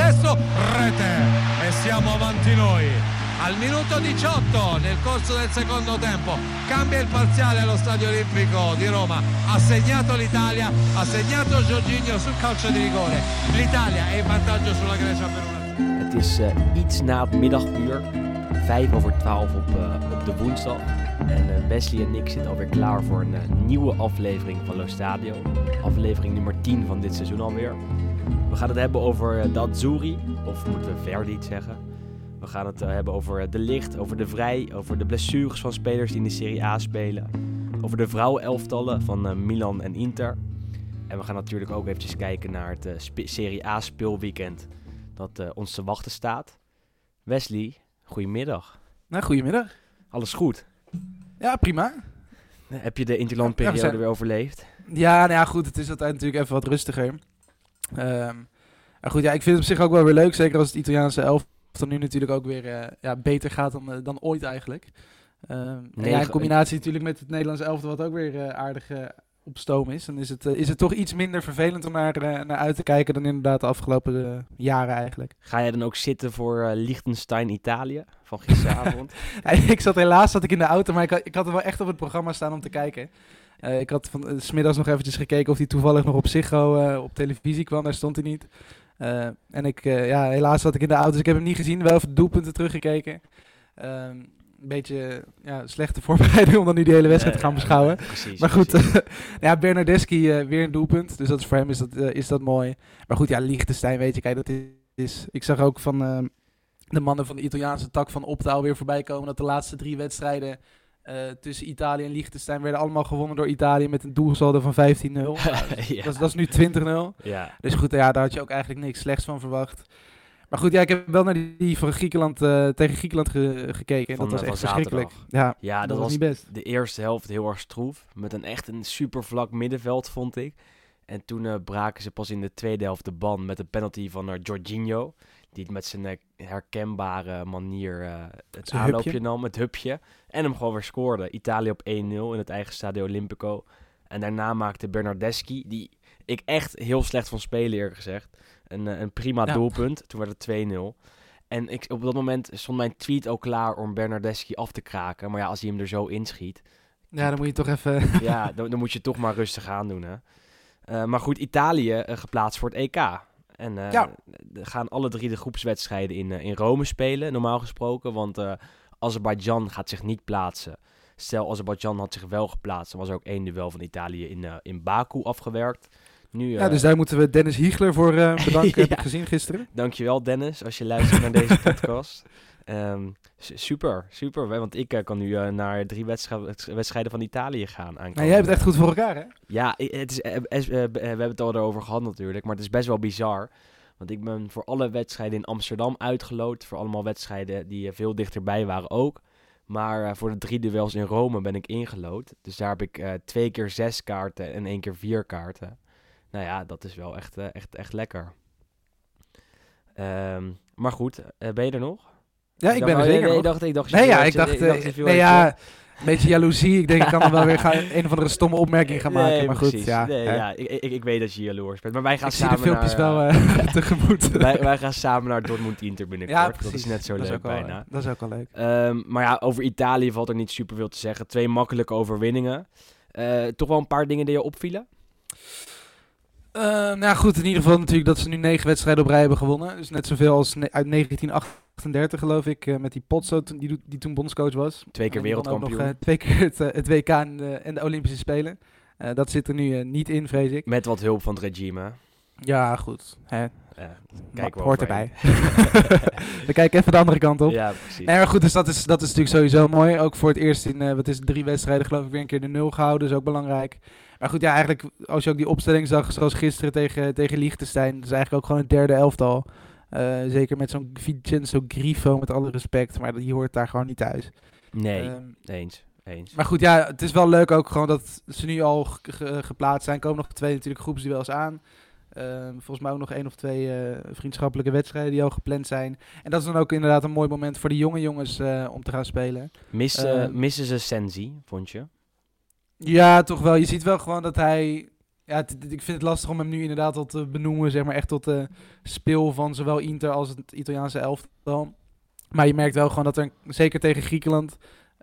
adesso rete e siamo avanti noi. Al minuto 18 nel corso del secondo tempo cambia il parziale allo Stadio Olimpico di Roma. Ha segnato l'Italia, ha segnato Giorginio sul calcio di rigore. L'Italia è in vantaggio sulla Grecia per una. Het is eh, iets na het middaguur, 5 over 12 op, eh, op de woensdag. En eh, Wesley en ik zitten alweer klaar voor een nieuwe aflevering van Lo Stadio. Aflevering nummer 10 van dit seizoen alweer. We gaan het hebben over de Azzurri, of moeten we Verdi zeggen. We gaan het eh, hebben over eh, de licht, over de vrij, over de blessures van spelers die in de Serie A spelen. Over de vrouwenelftallen van eh, Milan en Inter. En we gaan natuurlijk ook eventjes kijken naar het eh, Serie A speelweekend dat eh, ons te wachten staat. Wesley, goedemiddag. Nou, goedemiddag. Alles goed? Ja, prima. Eh, Heb je de Ja, interlandperiode zijn- weer overleefd? Ja, nou ja, goed. Het is altijd natuurlijk even wat rustiger. Ehm, maar goed, ja, ik vind het op zich ook wel weer leuk. Zeker als het Italiaanse elftal nu natuurlijk ook weer eh, ja, beter gaat dan, eh, dan ooit eigenlijk. Ehm, en ja, in combinatie natuurlijk met het Nederlandse elftal wat ook weer eh, aardig op stoom is. Dan is het, is het toch iets minder vervelend om naar, naar uit te kijken dan inderdaad de afgelopen jaren eigenlijk. Ga jij dan ook zitten voor eh, Liechtenstein Italië van gisteravond? Ja, ik zat helaas zat ik in de auto, maar ik ik had er wel echt op het programma staan om te kijken. Eh, ik had van eh, smiddags nog eventjes gekeken of hij toevallig nog op Ziggo eh, op televisie kwam. Daar stond hij niet. En ik, ja, helaas zat ik in de auto, dus ik heb hem niet gezien. Wel even doelpunten teruggekeken. Ehm, een beetje ja, slechte voorbereiding om dan nu die hele wedstrijd te gaan beschouwen. precies. Maar goed, ja, Bernardeschi weer een doelpunt. Dus dat is voor hem is dat, is dat mooi. Maar goed, ja, Liechtenstein, weet je, kijk, dat is... Ik zag ook van eh, de mannen van de Italiaanse tak van Opta alweer voorbij komen... dat de laatste drie wedstrijden eh, tussen Italië en Liechtenstein... werden allemaal gewonnen door Italië met een doelsaldo van 15-0. Nou, ja. dat, is, dat is nu 20-0. ja. Dus goed, ja, daar had je ook eigenlijk niks slechts van verwacht. Maar goed, ja, ik heb wel naar die, van Griekenland, eh, tegen Griekenland ge- gekeken. En dat was eh, echt verschrikkelijk. Ja, ja, dat, was niet best. de eerste helft heel erg stroef. Met een echt een super vlak middenveld, vond ik. En toen braken ze pas in de tweede helft de ban met een penalty van Jorginho. Die met zijn eh, herkenbare manier eh, het Zijn aanloopje hupje. nam, het hupje. En hem gewoon weer scoorde. Italië op 1-0 in het eigen Stadio Olimpico. En daarna maakte Bernardeschi, die ik echt heel slecht vond spelen eerlijk gezegd, een, eh, een prima Ja. doelpunt. Toen werd het 2-0. En ik, op dat moment stond mijn tweet ook klaar om Bernardeschi af te kraken. Maar ja, als hij hem er zo inschiet, Ja, dan moet je toch even... ja, dan, dan moet je toch maar rustig aan doen. Hè? Maar goed, Italië geplaatst voor het EK. En Ja. er gaan alle drie de groepswedstrijden in, eh, in Rome spelen, normaal gesproken. Want eh Azerbeidzjan gaat zich niet plaatsen. Stel, Azerbeidzjan had zich wel geplaatst. Dan was er ook één duel van Italië in, in Baku afgewerkt. Nu, Ja, dus daar moeten we Dennis Hiegler voor bedanken, heb ik gezien gisteren. Dankjewel Dennis, als je luistert naar deze podcast. Ehm, super, super. Want ik eh, kan nu eh, naar drie wedstrijden wedstrijden van Italië gaan. Nou, jij hebt het echt goed voor elkaar, hè? Ja, het is, eh, we hebben het al erover gehad natuurlijk, maar het is best wel bizar. Want ik ben voor alle wedstrijden in Amsterdam uitgeloot. Voor allemaal wedstrijden die veel dichterbij waren ook. Maar voor de drie duels in Rome ben ik ingelood. Dus daar heb ik twee keer zes kaarten en één keer vier kaarten. Nou ja, dat is wel echt, echt, echt lekker. Ehm, maar goed, ben je er nog? Ja, ik ben er zeker nee, dacht, ik dacht, Nee, ja, ik dacht... eh, nee, ja, een beetje jaloezie. Ik denk, ik kan er wel weer gaan, een of andere stomme opmerking gaan maken. Nee, maar goed, precies. ja. Nee, hè. ja ik, ik, ik weet dat je jaloers bent. Maar wij gaan ik zie de samen filmpjes naar, wel eh, eh, tegemoet. wij, wij gaan samen naar Dortmund Inter binnenkort. ja, dat is precies. net zo Dat leuk bijna. Dat is ook wel leuk. Ehm, maar ja, over Italië valt er niet superveel te zeggen. Twee makkelijke overwinningen. Toch wel een paar dingen die je opvielen? Eh, nou ja, goed, in ieder geval natuurlijk dat ze nu negen wedstrijden op rij hebben gewonnen. Dus net zoveel als uit 1938 geloof ik, eh, met die Potso die, do- die toen bondscoach was. Twee keer wereldkampioen. Nog, eh, twee keer het, het WK en de, en de Olympische Spelen. Dat zit er nu niet in, vrees ik. Met wat hulp van het regime. Ja, goed. Hè. Kijk wel hoort erbij. We kijken even de andere kant op. Ja, precies. Nee, maar goed, dus dat is, dat is natuurlijk sowieso mooi. Ook voor het eerst in, wat is het, drie wedstrijden geloof ik weer een keer de nul gehouden. Dat is ook belangrijk. Maar goed, ja, eigenlijk als je ook die opstelling zag, zoals gisteren tegen, tegen Liechtenstein. Dat is eigenlijk ook gewoon het derde elftal. Eh, zeker met zo'n Vincenzo Grifo, met alle respect. Maar die hoort daar gewoon niet thuis. nee, Ehm, eens. eens. maar goed, ja, het is wel leuk ook gewoon dat ze nu al ge- geplaatst zijn. Komen nog twee natuurlijk groepsduels aan. Ehm, volgens mij ook nog één of twee eh, vriendschappelijke wedstrijden die al gepland zijn. En dat is dan ook inderdaad een mooi moment voor de jonge jongens eh, om te gaan spelen. Miss, eh, ehm, missen ze Sensi, vond je? Ja, toch wel. Je ziet wel gewoon dat hij ja, het- ik vind het lastig om hem nu inderdaad al te benoemen, zeg maar echt tot de speel van zowel Inter als het Italiaanse elftal. Maar je merkt wel gewoon dat er, zeker tegen Griekenland,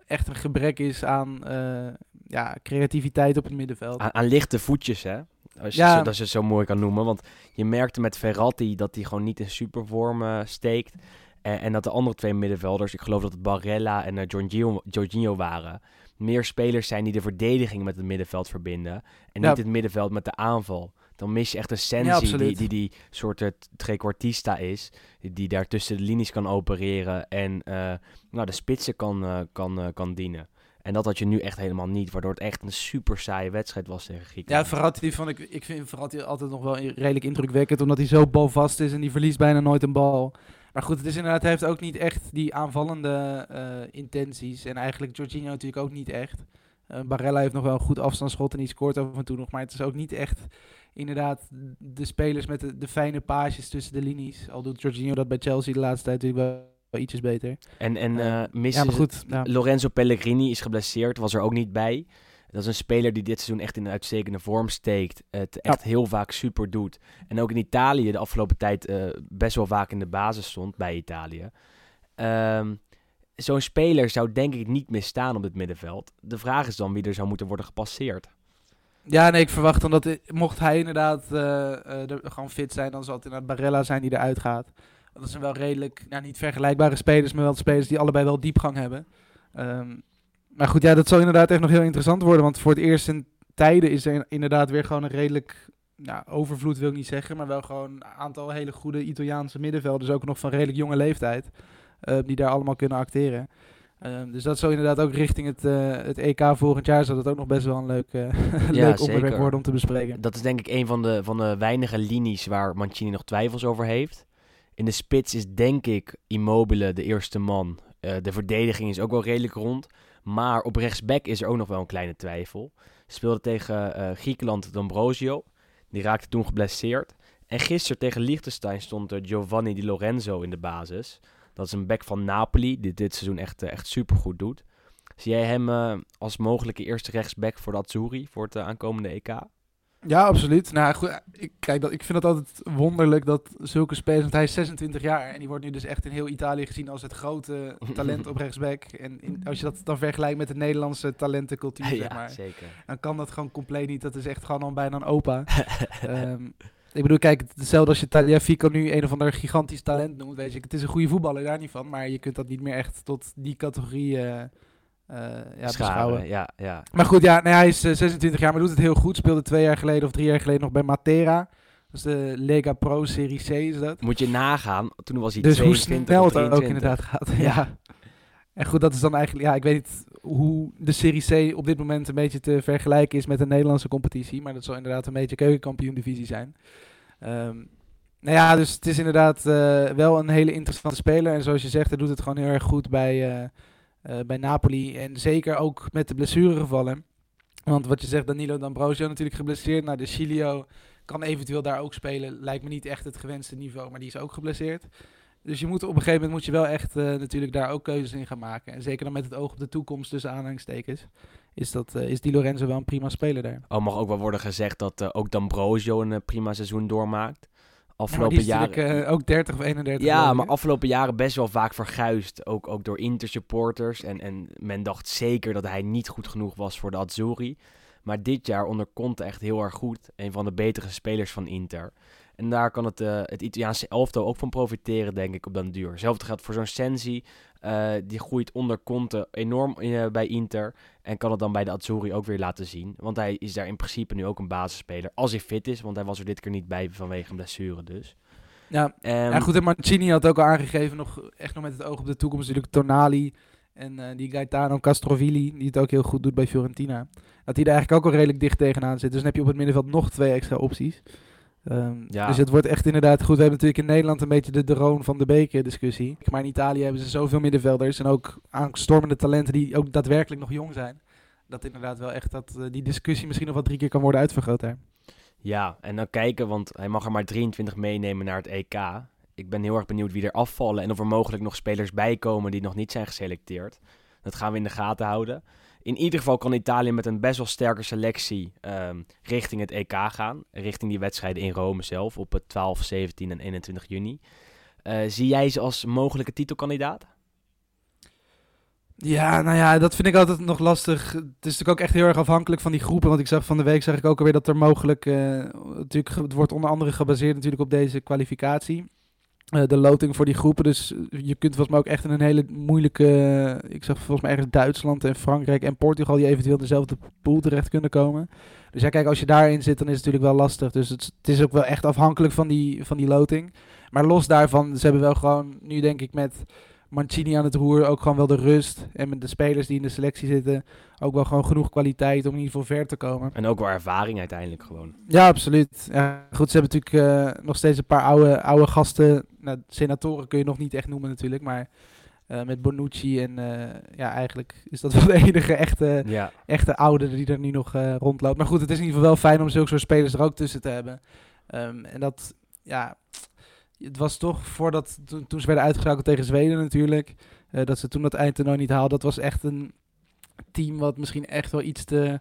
echt een gebrek is aan eh, ja, creativiteit op het middenveld. Aan, aan lichte voetjes, hè? Als je, Ja. dat je het zo mooi kan noemen. Want je merkte met Verratti dat hij gewoon niet in supervorm eh, steekt. En, en dat de andere twee middenvelders, ik geloof dat het Barella en eh, Jorginho, Jorginho waren, meer spelers zijn die de verdediging met het middenveld verbinden. En Ja. niet het middenveld met de aanval. Dan mis je echt een Ja, sensie die, die die soort eh, trequartista is. Die, die daar tussen de linies kan opereren en eh, nou, de spitsen kan, eh, kan, kan dienen. En dat had je nu echt helemaal niet, waardoor het echt een super saaie wedstrijd was tegen Ja, Griekenland. Verratti vond ik, ik vind Verratti altijd nog wel redelijk indrukwekkend, omdat hij zo balvast is en die verliest bijna nooit een bal. Maar goed, het is inderdaad, hij heeft ook niet echt die aanvallende eh, intenties. En eigenlijk Jorginho natuurlijk ook niet echt. Eh, Barella heeft nog wel een goed afstandsschot en die scoort af en toe nog. Maar het is ook niet echt inderdaad de spelers met de, de fijne paasjes tussen de linies. Al doet Jorginho dat bij Chelsea de laatste tijd natuurlijk wel, ietsjes beter. En, en ja, maar goed. Ja. Lorenzo Pellegrini is geblesseerd, was er ook niet bij. Dat is een speler die dit seizoen echt in een uitstekende vorm steekt. Het echt heel vaak super doet. En ook in Italië de afgelopen tijd eh, best wel vaak in de basis stond bij Italië. Ehm, Zo'n speler zou denk ik niet meer staan op het middenveld. De vraag is dan wie er zou moeten worden gepasseerd. Ja, nee, ik verwacht dan dat mocht hij inderdaad eh, eh, er gewoon fit zijn, dan zal het inderdaad Barella zijn die eruit gaat. Dat zijn wel redelijk, nou, niet vergelijkbare spelers, maar wel spelers die allebei wel diepgang hebben. Ehm, maar goed, ja, dat zal inderdaad echt nog heel interessant worden, want voor het eerst in tijden is er inderdaad weer gewoon een redelijk, nou, overvloed wil ik niet zeggen, maar wel gewoon een aantal hele goede Italiaanse middenvelders, ook nog van redelijk jonge leeftijd, eh, die daar allemaal kunnen acteren. Ehm, dus dat zou inderdaad ook richting het, eh, het EK volgend jaar zou dat ook nog best wel een leuk, eh, leuk onderwerp worden om te bespreken. Dat is denk ik een van de, van de weinige linies waar Mancini nog twijfels over heeft. In de spits is denk ik Immobile de eerste man. De verdediging is ook wel redelijk rond. Maar op rechtsback is er ook nog wel een kleine twijfel. Speelde tegen eh, Griekenland D'Ambrosio. Die raakte toen geblesseerd. En gisteren tegen Liechtenstein stond eh, Giovanni Di Lorenzo in de basis. Dat is een back van Napoli, die dit seizoen echt, eh, echt supergoed doet. Zie jij hem als mogelijke eerste rechtsback voor de Azzurri voor het aankomende EK? Ja, absoluut. Nou goed, ik, kijk, dat, ik vind het altijd wonderlijk dat zulke spelers, want hij is 26 jaar en die wordt nu dus echt in heel Italië gezien als het grote talent op rechtsback. En in, als je dat dan vergelijkt met de Nederlandse talentencultuur, zeg maar, zeker. dan kan dat gewoon compleet niet. Dat is echt gewoon al bijna een opa. Ehm, ik bedoel, kijk, hetzelfde als je Tagliafico nu een of ander gigantisch talent noemt, weet je, het is een goede voetballer, daar niet van, maar je kunt dat niet meer echt tot die categorie eh, ja, Scharen, beschouwen. ja, ja. Maar goed, ja, nee, hij is eh, 26 jaar, maar doet het heel goed. Speelde twee jaar geleden of drie jaar geleden nog bij Matera. Dat is de Lega Pro Serie C is dat. Moet je nagaan, toen was hij Dus hoe 22 snel of het ook 23. inderdaad gaat. Ja. Ja. En goed, dat is dan eigenlijk, ja, ik weet niet hoe de Serie C op dit moment een beetje te vergelijken is met de Nederlandse competitie. Maar dat zal inderdaad een beetje keukenkampioen divisie zijn. Ehm nou ja, dus het is inderdaad eh, wel een hele interessante speler. En zoals je zegt, hij doet het gewoon heel erg goed bij, eh, eh, bij Napoli. En zeker ook met de blessuregevallen. Want wat je zegt, Danilo D'Ambrosio natuurlijk geblesseerd. Nou, de Chilio kan eventueel daar ook spelen. Lijkt me niet echt het gewenste niveau, maar die is ook geblesseerd. Dus je moet op een gegeven moment moet je wel echt eh, natuurlijk daar ook keuzes in gaan maken. En zeker dan met het oog op de toekomst tussen aanhalingstekens. Is, dat, eh, is Di Lorenzo wel een prima speler daar. Al mag ook wel worden gezegd dat eh, ook D'Ambrosio een prima seizoen doormaakt. Ja, maar Afgelopen die is jaren... eh, ook 30 of 31. ja, maar afgelopen jaren best wel vaak verguisd. Ook, ook door Inter-supporters. En, en men dacht zeker dat hij niet goed genoeg was voor de Azzurri. Maar dit jaar onder Conte echt heel erg goed. Een van de betere spelers van Inter. En daar kan het, eh, het Italiaanse elftal ook van profiteren, denk ik, op den duur. Hetzelfde geldt voor zo'n Sensi. eh, die groeit onder Conte enorm eh, bij Inter. En kan het dan bij de Azzurri ook weer laten zien. Want hij is daar in principe nu ook een basisspeler. Als hij fit is, want hij was er dit keer niet bij vanwege een blessure dus. Ja, ja, goed. En Mancini had ook al aangegeven, nog, echt nog met het oog op de toekomst, natuurlijk Tonali. En die Gaetano Castrovilli, die het ook heel goed doet bij Fiorentina. Dat hij er eigenlijk ook al redelijk dicht tegenaan zit. Dus dan heb je op het middenveld nog twee extra opties. Ehm, Ja. Dus het wordt echt inderdaad goed. We hebben natuurlijk in Nederland een beetje de Droon van de Beker discussie. Maar in Italië hebben ze zoveel middenvelders en ook aanstormende talenten die ook daadwerkelijk nog jong zijn. Dat inderdaad wel echt dat, eh, die discussie misschien nog wel drie keer kan worden uitvergroot daar. Ja, en dan kijken, want hij mag er maar 23 meenemen naar het EK. Ik ben heel erg benieuwd wie er afvallen en of er mogelijk nog spelers bij komen die nog niet zijn geselecteerd. Dat gaan we in de gaten houden. In ieder geval kan Italië met een best wel sterke selectie ehm, richting het EK gaan. Richting die wedstrijden in Rome zelf op 12, 17 en 21 juni. Eh, zie jij ze als mogelijke titelkandidaat? Ja, nou ja, dat vind ik altijd nog lastig. Het is natuurlijk ook echt heel erg afhankelijk van die groepen. Want ik zag van de week zag ik ook alweer dat er mogelijk. Uh, natuurlijk, het wordt onder andere gebaseerd natuurlijk op deze kwalificatie. Uh, de loting voor die groepen. Dus je kunt volgens mij ook echt in een hele moeilijke. Uh, ik zag volgens mij ergens Duitsland en Frankrijk en Portugal die eventueel dezelfde pool terecht kunnen komen. Dus ja, kijk, als je daarin zit, dan is het natuurlijk wel lastig. Dus het, het is ook wel echt afhankelijk van die, van die loting. Maar los daarvan, ze hebben wel gewoon nu denk ik met Mancini aan het roer ook gewoon wel de rust. En met de spelers die in de selectie zitten ook wel gewoon genoeg kwaliteit om in ieder geval ver te komen. En ook wel ervaring uiteindelijk gewoon. Ja, absoluut. Ja, goed, ze hebben natuurlijk uh, nog steeds een paar oude, oude gasten. Nou, senatoren kun je nog niet echt noemen natuurlijk, maar... Uh, met Bonucci en uh, ja, eigenlijk is dat wel de enige echte, ja. echte oude die er nu nog rondloopt. Maar goed, het is in ieder geval wel fijn om zulke soort spelers er ook tussen te hebben. Um, en dat, ja, het was toch voordat, toen, toen ze werden uitgeschakeld tegen Zweden natuurlijk, uh, dat ze toen dat eindtoernooi niet haalden. Dat was echt een team wat misschien echt wel iets te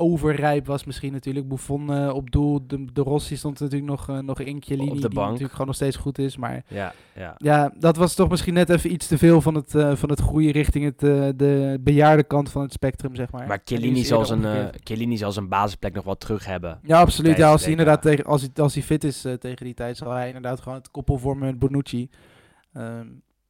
overrijp was misschien natuurlijk. Buffon uh, op doel, de, de Rossi stond natuurlijk nog, uh, nog in Chiellini, die bank. natuurlijk gewoon nog steeds goed is. Maar Ja, ja. ja, dat was toch misschien net even iets te veel van het, uh, van het groeien richting het, de bejaarde kant van het spectrum, zeg maar. Maar Chiellini zal, zijn, eh. Chiellini zal zijn basisplek nog wel terug hebben. Ja, absoluut. Ja, als hij inderdaad tegen, als hij, als hij fit is eh, tegen die tijd, zal hij inderdaad gewoon het koppel vormen met Bonucci. Ehm,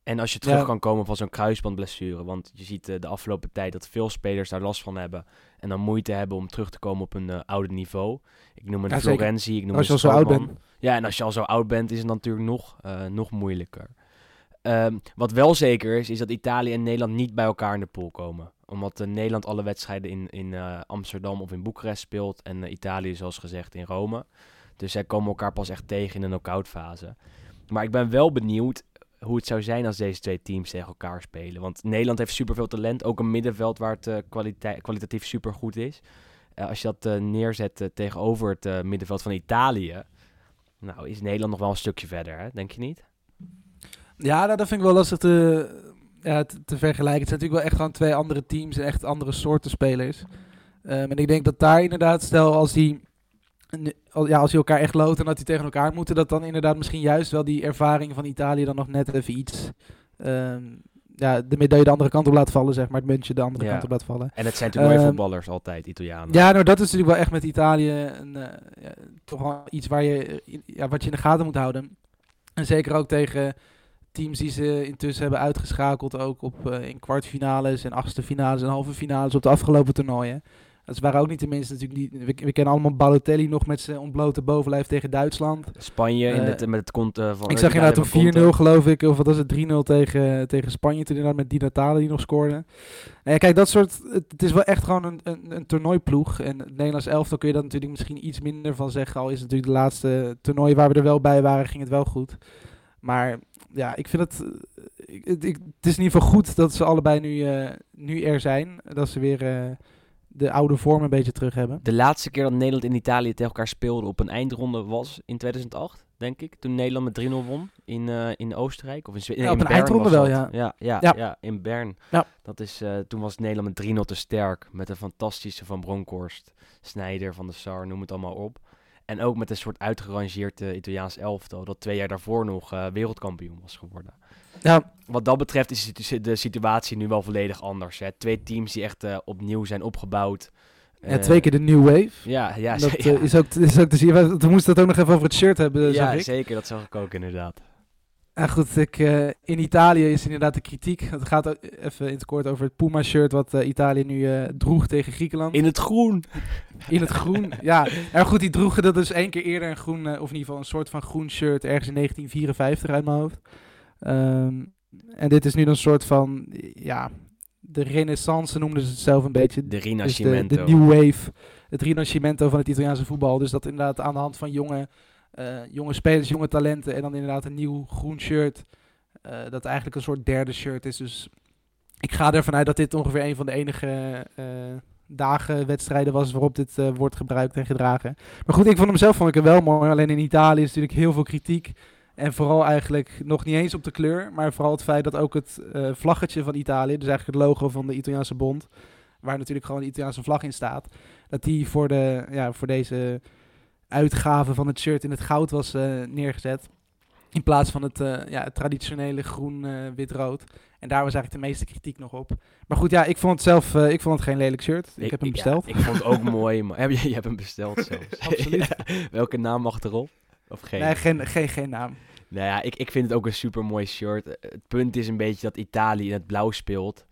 En als je terug Ja. kan komen van zo'n kruisbandblessure. Want je ziet eh, de afgelopen tijd dat veel spelers daar last van hebben. En dan moeite hebben om terug te komen op een eh, oude niveau. Ik noem een Ja. Florenzi, ik noem als je al zo oud bent. Ja, en als je al zo oud bent, is het natuurlijk nog, eh, nog moeilijker. Ehm, wat wel zeker is, is dat Italië en Nederland niet bij elkaar in de pool komen. Omdat Nederland alle wedstrijden in, in Amsterdam of in Boekarest speelt. En Italië, zoals gezegd, in Rome. Dus zij komen elkaar pas echt tegen in een knock-out fase. Maar ik ben wel benieuwd hoe het zou zijn als deze twee teams tegen elkaar spelen. Want Nederland heeft superveel talent. Ook een middenveld waar het kwalite- kwalitatief supergoed is. Eh, als je dat eh, neerzet tegenover het middenveld van Italië... Nou, is Nederland nog wel een stukje verder, denk je niet? Ja, nou, dat vind ik wel lastig te, te, vergelijken. Het zijn natuurlijk wel echt gewoon twee andere teams en echt andere soorten spelers. Ehm, en ik denk dat daar inderdaad, stel als die, ja, als die elkaar echt loten en dat die tegen elkaar moeten, dat dan inderdaad misschien juist wel die ervaring van Italië dan nog net even iets, ehm, ja, de medaille de andere kant op laat vallen, zeg maar, het muntje de andere Ja. kant op laat vallen. En het zijn natuurlijk Ehm, voetballers altijd, Italianen. Ja, nou dat is natuurlijk wel echt met Italië een, eh, ja, toch wel iets waar je, eh, ja, wat je in de gaten moet houden. En zeker ook tegen teams die ze intussen hebben uitgeschakeld, ook op, eh, in kwartfinales en achtste finales en halve finales op de afgelopen toernooien. Dat waren ook niet de mensen natuurlijk niet. We, we kennen allemaal Balotelli nog met zijn ontblote bovenlijf tegen Duitsland. Spanje in Eh, het, met het kont eh, van... Ik zag inderdaad toen 4-0 Conte. geloof ik, of wat was het, 3-0 tegen, tegen Spanje. Toen inderdaad met Di Natale die nog scoorde. Ja, kijk, dat soort, het, het is wel echt gewoon een, een, een toernooiploeg. En het Nederlands elftal kun je daar natuurlijk misschien iets minder van zeggen. Al is het natuurlijk de laatste toernooi waar we er wel bij waren, ging het wel goed. Maar ja, ik vind het, eh, ik, het, ik- het is in ieder geval goed dat ze allebei nu, eh, nu er zijn. Dat ze weer eh, de oude vorm een beetje terug hebben. De laatste keer dat Nederland en Italië tegen elkaar speelden op een eindronde was in 2008, denk ik. Toen Nederland met 3-0 won in, eh, in Oostenrijk. Of in, Zwe- Ja, op een Bern eindronde wel, ja. Ja, ja, Ja. ja. in Bern. Ja. Dat is, eh, toen was Nederland met 3-0 te sterk. Met een fantastische Van Bronckhorst, Snijder, Van de Sar, noem het allemaal op. En ook met een soort uitgerangeerd eh, Italiaans elftal. Dat twee jaar daarvoor nog wereldkampioen was geworden. Ja, Wat dat betreft is de situ- de situatie nu wel volledig anders. Hè. Twee teams die echt eh, opnieuw zijn opgebouwd. ja, Eh, twee keer de New Wave. Ja, ja, dat ja. eh, is, ook, is ook te zien. We, we moesten het ook nog even over het shirt hebben, ja ik. zeker. Dat zag ik ook inderdaad. Ja, goed, ik, in Italië is inderdaad de kritiek. Het gaat ook even in het kort over het Puma-shirt wat Italië nu droeg tegen Griekenland. In het groen. In het groen. ja, maar goed, die droegen dat dus één keer eerder een groen, of in ieder geval een soort van groen shirt, ergens in 1954 uit mijn hoofd. Ehm, en dit is nu een soort van, ja, de renaissance noemden ze het zelf een beetje. De Dus de, Rinascimento. de New Wave, het Rinascimento van het Italiaanse voetbal. Dus dat inderdaad aan de hand van jonge, eh, jonge spelers, jonge talenten en dan inderdaad een nieuw groen shirt. eh, dat eigenlijk een soort derde shirt is. Dus ik ga ervan uit dat dit ongeveer een van de enige eh, dagen, wedstrijden was waarop dit wordt gebruikt en gedragen. Maar goed, ik vond hem zelf vond ik hem wel mooi. Alleen in Italië is natuurlijk heel veel kritiek. En vooral eigenlijk nog niet eens op de kleur, maar vooral het feit dat ook het eh, vlaggetje van Italië, dus eigenlijk het logo van de Italiaanse bond, waar natuurlijk gewoon de Italiaanse vlag in staat, dat die voor, de, ja, voor deze uitgave van het shirt in het goud was eh, neergezet. In plaats van het, eh, ja, het traditionele groen, eh, wit, rood. En daar was eigenlijk de meeste kritiek nog op. Maar goed, ja, ik vond het zelf ik vond het geen lelijk shirt. Ik, heb hem ja, besteld. ik vond het ook mooi. Maar, heb je, je hebt hem besteld zelfs. Absoluut. Welke naam mag erop? Of geen? Nee, geen, geen, geen naam. Nou ja, ik, ik vind het ook een super mooi shirt. Eh, Het punt is een beetje dat Italië in het blauw speelt.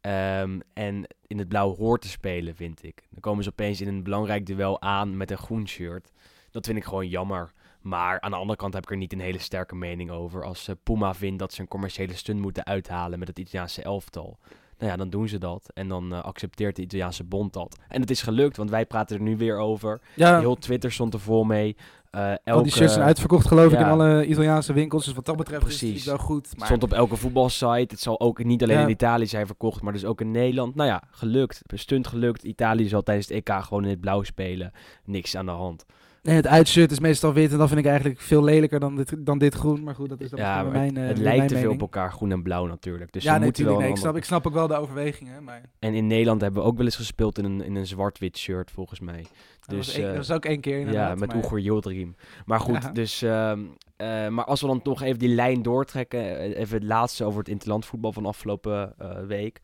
ehm, en in het blauw hoort te spelen, vind ik. Dan komen ze opeens in een belangrijk duel aan met een groen shirt. Dat vind ik gewoon jammer. Maar aan de andere kant heb ik er niet een hele sterke mening over. Als eh, Puma vindt dat ze een commerciële stunt moeten uithalen met het Italiaanse elftal. Nou ja, dan doen ze dat. En dan eh, accepteert de Italiaanse bond dat. En het is gelukt, want wij praten er nu weer over. Ja, Heel Twitter stond er vol mee. Eh al elke, die shirts zijn uitverkocht geloof ik in alle Italiaanse winkels. Dus wat dat betreft is Precies. het wel goed. Maar stond op elke voetbalsite. Het zal ook niet alleen Ja. in Italië zijn verkocht, maar dus ook in Nederland. Nou ja, gelukt. Stunt gelukt. Italië zal tijdens het EK gewoon in het blauw spelen. Niks aan de hand. En het uitshirt is meestal wit en dat vind ik eigenlijk veel lelijker dan dit, dan dit groen. Maar goed, dat is dan Ja, maar mijn, eh, het weer lijkt te veel op elkaar, groen en blauw natuurlijk. Dus ja, nee, natuurlijk. Nee, ik, snap, ik snap ook wel de overwegingen. Maar En in Nederland hebben we ook wel eens gespeeld in een, in een zwart-wit shirt, volgens mij. dat, was Dus, eh, dat was ook één keer inderdaad. Ja, met maar- Oegur Yildirim. Maar goed, Ja. dus... ehm, eh, maar als we dan toch even die lijn doortrekken... eh, Even het laatste over het interlandvoetbal van afgelopen eh, week.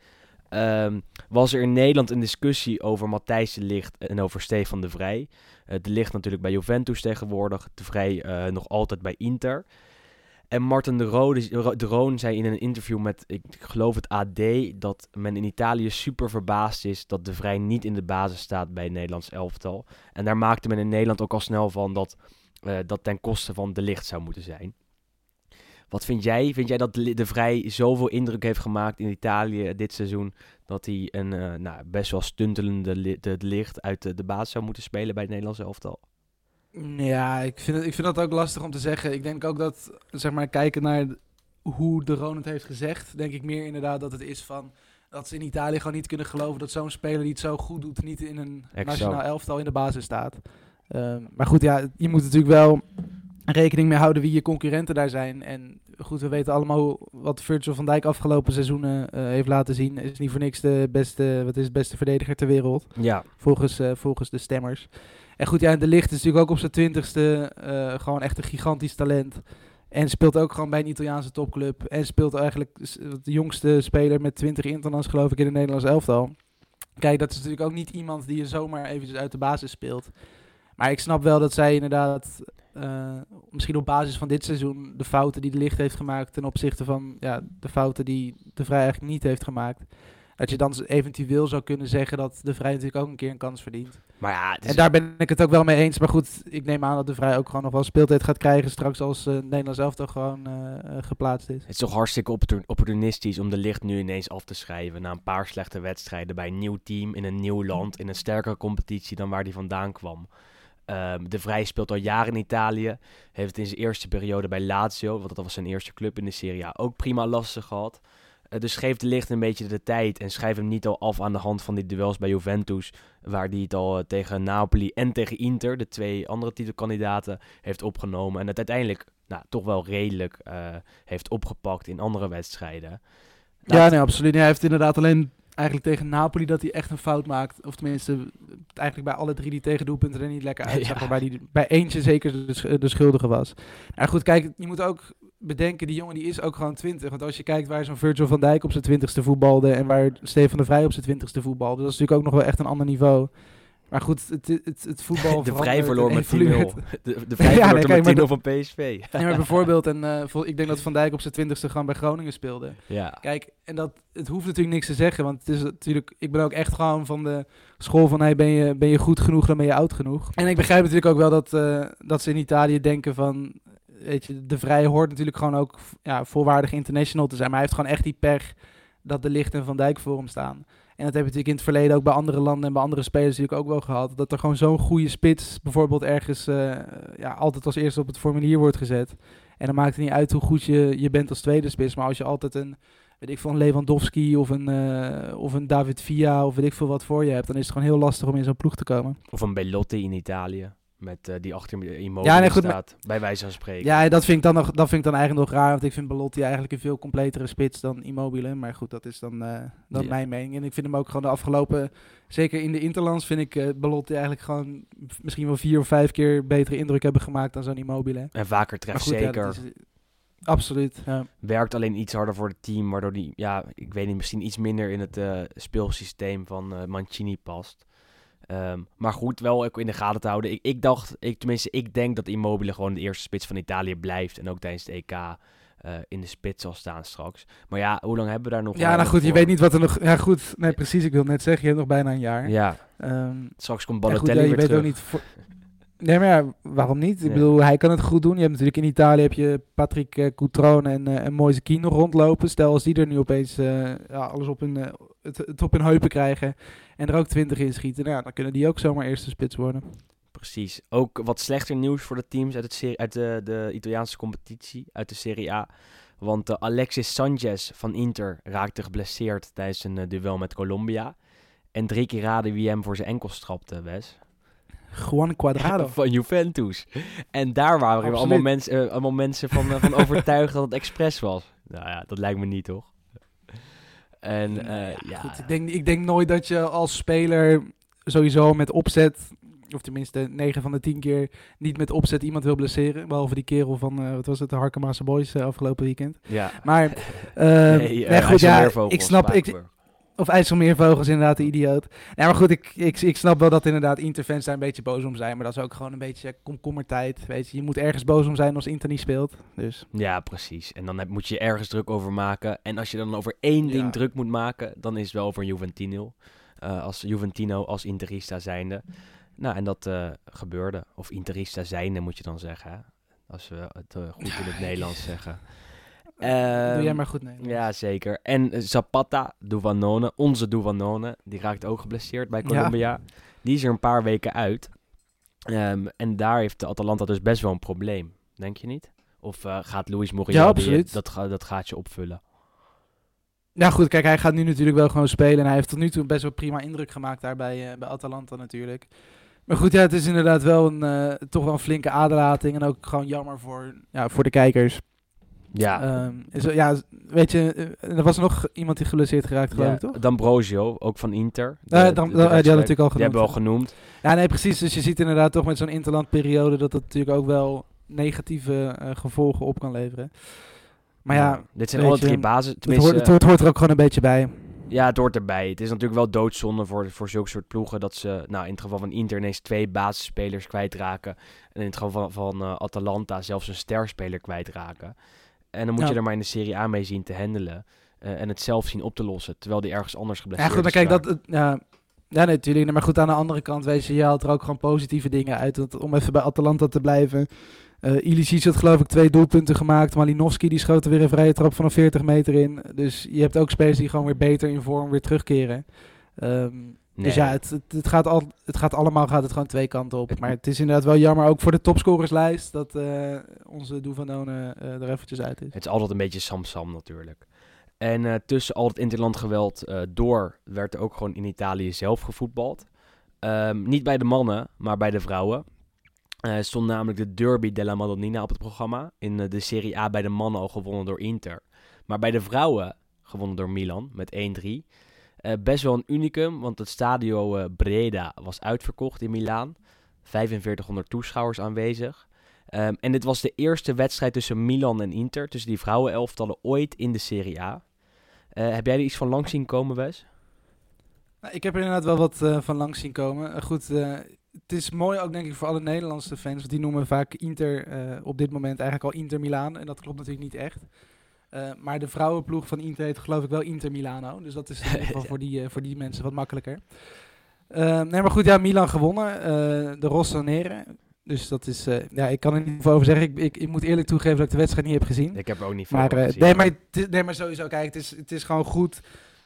Ehm, was er in Nederland een discussie over Matthijs de Ligt en over Stefan de Vrij. Eh, de Ligt natuurlijk bij Juventus tegenwoordig. De Vrij eh, nog altijd bij Inter. En Martin de, Rode, de Roon zei in een interview met, ik geloof het AD, dat men in Italië super verbaasd is dat de Vrij niet in de basis staat bij het Nederlands elftal. En daar maakte men in Nederland ook al snel van dat eh, dat ten koste van de licht zou moeten zijn. Wat vind jij? Vind jij dat de, Vrij zoveel indruk heeft gemaakt in Italië dit seizoen dat hij een eh, nou, best wel stuntelende li- de, licht uit de, de basis zou moeten spelen bij het Nederlands elftal? Ja, ik vind, het, ik vind dat ook lastig om te zeggen. Ik denk ook dat, zeg maar, kijken naar hoe de Ron het heeft gezegd, denk ik meer inderdaad dat het is van dat ze in Italië gewoon niet kunnen geloven dat zo'n speler die het zo goed doet, niet in een Exact. nationaal elftal in de basis staat. Ehm, maar goed, ja, je moet natuurlijk wel rekening mee houden wie je concurrenten daar zijn. En goed, we weten allemaal wat Virgil van Dijk afgelopen seizoenen eh, heeft laten zien. Is niet voor niks de beste, wat is het beste verdediger ter wereld Ja, volgens, eh, volgens de stemmers. En goed, ja, De Ligt is natuurlijk ook op zijn twintigste eh gewoon echt een gigantisch talent. En speelt ook gewoon bij een Italiaanse topclub. En speelt eigenlijk de jongste speler met 20 interlands, geloof ik, in het Nederlands elftal. Kijk, dat is natuurlijk ook niet iemand die je zomaar eventjes uit de basis speelt. Maar ik snap wel dat zij inderdaad, eh, misschien op basis van dit seizoen, de fouten die De Ligt heeft gemaakt ten opzichte van ja, de fouten die De Vrij eigenlijk niet heeft gemaakt. Dat je dan eventueel zou kunnen zeggen dat De Vrij natuurlijk ook een keer een kans verdient. maar ja, het is, En daar ben ik het ook wel mee eens. Maar goed, ik neem aan dat De Vrij ook gewoon nog wel speeltijd gaat krijgen straks als eh Nederlands elftal gewoon eh, geplaatst is. het is toch hartstikke opportun- opportunistisch om de licht nu ineens af te schrijven na een paar slechte wedstrijden bij een nieuw team in een nieuw land, in een sterkere competitie dan waar hij vandaan kwam. Ehm, de Vrij speelt al jaren in Italië. Heeft het in zijn eerste periode bij Lazio, want dat was zijn eerste club in de Serie A, ook prima lastig gehad. Eh, dus geef de licht een beetje de tijd en schrijf hem niet al af aan de hand van die duels bij Juventus, waar hij het al eh, tegen Napoli en tegen Inter, de twee andere titelkandidaten, heeft opgenomen. En het uiteindelijk nou, toch wel redelijk eh, heeft opgepakt in andere wedstrijden. Ja, nee, absoluut. Hij heeft inderdaad alleen eigenlijk tegen Napoli dat hij echt een fout maakt. Of tenminste, eigenlijk bij alle drie die tegendoelpunten er niet lekker uitzag. Ja. Waarbij hij bij eentje zeker de, sch- de schuldige was. Maar goed, kijk, je moet ook bedenken, die jongen die is ook gewoon 20. Want als je kijkt waar zo'n Virgil van Dijk op zijn twintigste voetbalde en waar Stefan de Vrij op zijn twintigste voetbalde, dat is natuurlijk ook nog wel echt een ander niveau. Maar goed, het, het, het voetbal de Vrij verloor met 10-0. evolueert. De, de Vrij Ja, verloor nee, met 10-0 van PSV. Nee, maar bijvoorbeeld, en, eh, ik denk dat Van Dijk op zijn twintigste gewoon bij Groningen speelde. ja. Kijk, en dat, het hoeft natuurlijk niks te zeggen, want het is natuurlijk, ik ben ook echt gewoon van de school van, hey, ben je, ben je goed genoeg, dan ben je oud genoeg. En ik begrijp natuurlijk ook wel dat, eh, dat ze in Italië denken van, weet je, de Vrij hoort natuurlijk gewoon ook ja, volwaardig international te zijn, maar hij heeft gewoon echt die pech dat de Licht en Van Dijk voor hem staan. En dat heb je natuurlijk in het verleden ook bij andere landen en bij andere spelers natuurlijk ook wel gehad. Dat er gewoon zo'n goede spits bijvoorbeeld ergens eh, ja, altijd als eerste op het formulier wordt gezet. En dan maakt het niet uit hoe goed je, je bent als tweede spits. Maar als je altijd een, weet ik een Lewandowski of een, eh, of een David Villa of weet ik veel wat voor je hebt, dan is het gewoon heel lastig om in zo'n ploeg te komen. Of een Belotti in Italië. Met eh, die achter Immobile Ja, nee, goed, staat, bij wijze van spreken. Ja, dat vind, ik dan nog, dat vind ik dan eigenlijk nog raar. Want ik vind Belotti eigenlijk een veel completere spits dan Immobile. Maar goed, dat is dan, eh, Ja. mijn mening. En ik vind hem ook gewoon de afgelopen... Zeker in de Interlands vind ik Belotti eigenlijk gewoon... Misschien wel vier of vijf keer betere indruk hebben gemaakt dan zo'n Immobile. En vaker treft goed, zeker. is, absoluut, ja. werkt alleen iets harder voor het team, waardoor die, ja, ik weet niet, misschien iets minder in het speelsysteem van Mancini past. Ehm, maar goed, wel ook in de gaten te houden. Ik, ik dacht, ik, tenminste, ik denk dat Immobile gewoon de eerste spits van Italië blijft. En ook tijdens de EK eh, in de spits zal staan straks. Maar ja, hoe lang hebben we daar nog Ja, nou goed, je weet niet wat er nog... Ja goed, nee precies, ik wil net zeggen, je hebt nog bijna een jaar. Ja, Ehm, straks komt ja, goed, Balotelli ja, je weer weet terug. ook niet... Voor... Nee, maar ja, waarom niet? Ik bedoel, hij kan het goed doen. Je hebt natuurlijk in Italië heb je Patrick eh, Cutrone en, eh en Moise nog rondlopen. Stel als die er nu opeens eh, ja, alles op hun, het, het op hun heupen krijgen en er ook 20 in schieten, nou, ja, dan kunnen die ook zomaar eerste spits worden. Precies. Ook wat slechter nieuws voor de teams uit, het serie, uit de, de Italiaanse competitie, uit de Serie A. Want Alexis Sanchez van Inter raakte geblesseerd tijdens een duel met Colombia. En drie keer raden wie hem voor zijn enkel strapte, Wes. Juan Quadrado. van Juventus. En daar waren we allemaal, mensen eh, allemaal mensen van, eh, van overtuigd dat het expres was. Nou ja, dat lijkt me niet, toch? En eh, ja, Goed, ik, denk, ik denk nooit dat je als speler sowieso met opzet, of tenminste 9 van de 10 keer, niet met opzet iemand wil blesseren. Behalve die kerel van, wat was het, de Harkemaanse Boys afgelopen weekend. ja. Maar, nee, nee, goed, ja, ik snap, ik. Of IJsselmeervogels inderdaad, de idioot. Nee, maar goed, ik, ik, ik snap wel dat inderdaad Interfans daar een beetje boos om zijn. Maar dat is ook gewoon een beetje komkommertijd, weet je. Je moet ergens boos om zijn als Inter niet speelt. Dus, Ja, precies. En dan heb, moet je ergens druk over maken. En als je dan over één ding Ja. druk moet maken, dan is het wel over Juventino. Eh, als Juventino, als Interista zijnde. Nou, en dat eh, gebeurde. Of Interista zijnde moet je dan zeggen. Hè? Als we het eh, goed in het Nederlands zeggen. Doe jij Ehm, maar goed, nee. Ja, zeker. En eh, Zapata Duvanone, onze Duvanone, die raakt ook geblesseerd bij Ja. Colombia. Die is er een paar weken uit. Ehm, en daar heeft de Atalanta dus best wel een probleem. Denk je niet? Of eh, gaat Luis Muriel Ja, absoluut. dat, ga, dat gaat je opvullen? Ja, goed, kijk, hij gaat nu natuurlijk wel gewoon spelen. En hij heeft tot nu toe best wel prima indruk gemaakt daar bij, eh, bij Atalanta natuurlijk. Maar goed, ja, het is inderdaad wel een, eh, toch wel een flinke aderlating. En ook gewoon jammer voor, ja, voor de kijkers. Ja. Ehm, ja, weet je, eh, er was nog iemand die geblesseerd geraakt, geloof ja. ik, toch? D'Ambrosio, ook van Inter. Eh, De- eh, die had rechtsback. natuurlijk al Die hebben we al genoemd. genoemd. Ja, nee, precies. Dus je ziet inderdaad toch met zo'n interlandperiode dat dat natuurlijk ook wel negatieve gevolgen op kan leveren. Maar ja, dit zijn alle drie basis. het hoort, het, hoort, het hoort er ook gewoon een beetje bij. Ja, het hoort erbij. Het is natuurlijk wel doodzonde voor, voor zulke soort ploegen dat ze, nou in het geval van Inter ineens twee basisspelers kwijtraken. En in het geval van, van Atalanta zelfs een sterspeler kwijtraken. En dan moet Ja. je er maar in de Serie A mee zien te handelen. eh, en het zelf zien op te lossen, terwijl die ergens anders Ja, geblesseerd goed, maar is kijk, dat, het- ja, ja, nee, natuurlijk. Maar goed, aan de andere kant, weet je, je haalt er ook gewoon positieve dingen uit. Want om even bij Atalanta te blijven. eh Ilicic had geloof ik twee doelpunten gemaakt. Malinowski die schoot er weer een vrije trap van een 40 meter in. Dus je hebt ook spelers die gewoon weer beter in vorm weer terugkeren. Dus ja, het, het, het gaat al, het gaat allemaal gaat het gewoon twee kanten op. Maar het is inderdaad wel jammer, ook voor de topscorerslijst, dat eh, onze Douvanone eh er eventjes uit is. Het is altijd een beetje Sam-Sam natuurlijk. En eh, tussen al het interland geweld door werd er ook gewoon in Italië zelf gevoetbald. Ehm, niet bij de mannen, maar bij de vrouwen. Stond namelijk de Derby della Madonnina op het programma. In de Serie A bij de mannen al gewonnen door Inter. Maar bij de vrouwen gewonnen door Milan met 1-3. Eh, best wel een unicum, want het stadio eh, Breda was uitverkocht in Milaan. 4500 toeschouwers aanwezig. Ehm, en dit was de eerste wedstrijd tussen Milan en Inter, tussen die vrouwenelftallen ooit in de Serie A. Eh, heb jij er iets van langs zien komen, Wes? Nou, ik heb er inderdaad wel wat van langs zien komen. Goed, het is mooi ook denk ik voor alle Nederlandse fans, want die noemen vaak Inter op dit moment eigenlijk al Inter Milaan. En dat klopt natuurlijk niet echt. Eh, maar de vrouwenploeg van Inter heet geloof ik wel Inter Milano. Dus dat is in ieder geval voor, die, eh, voor die mensen wat makkelijker. Eh, nee, maar goed, ja, Milan gewonnen. de Rossonere. Dus dat is, ja, ik kan er niet veel over zeggen. Ik, ik, ik moet eerlijk toegeven dat ik de wedstrijd niet heb gezien. Ik heb ook niet veel Maar, gezien. nee, maar, nee, maar sowieso, kijk, het is, het is gewoon goed.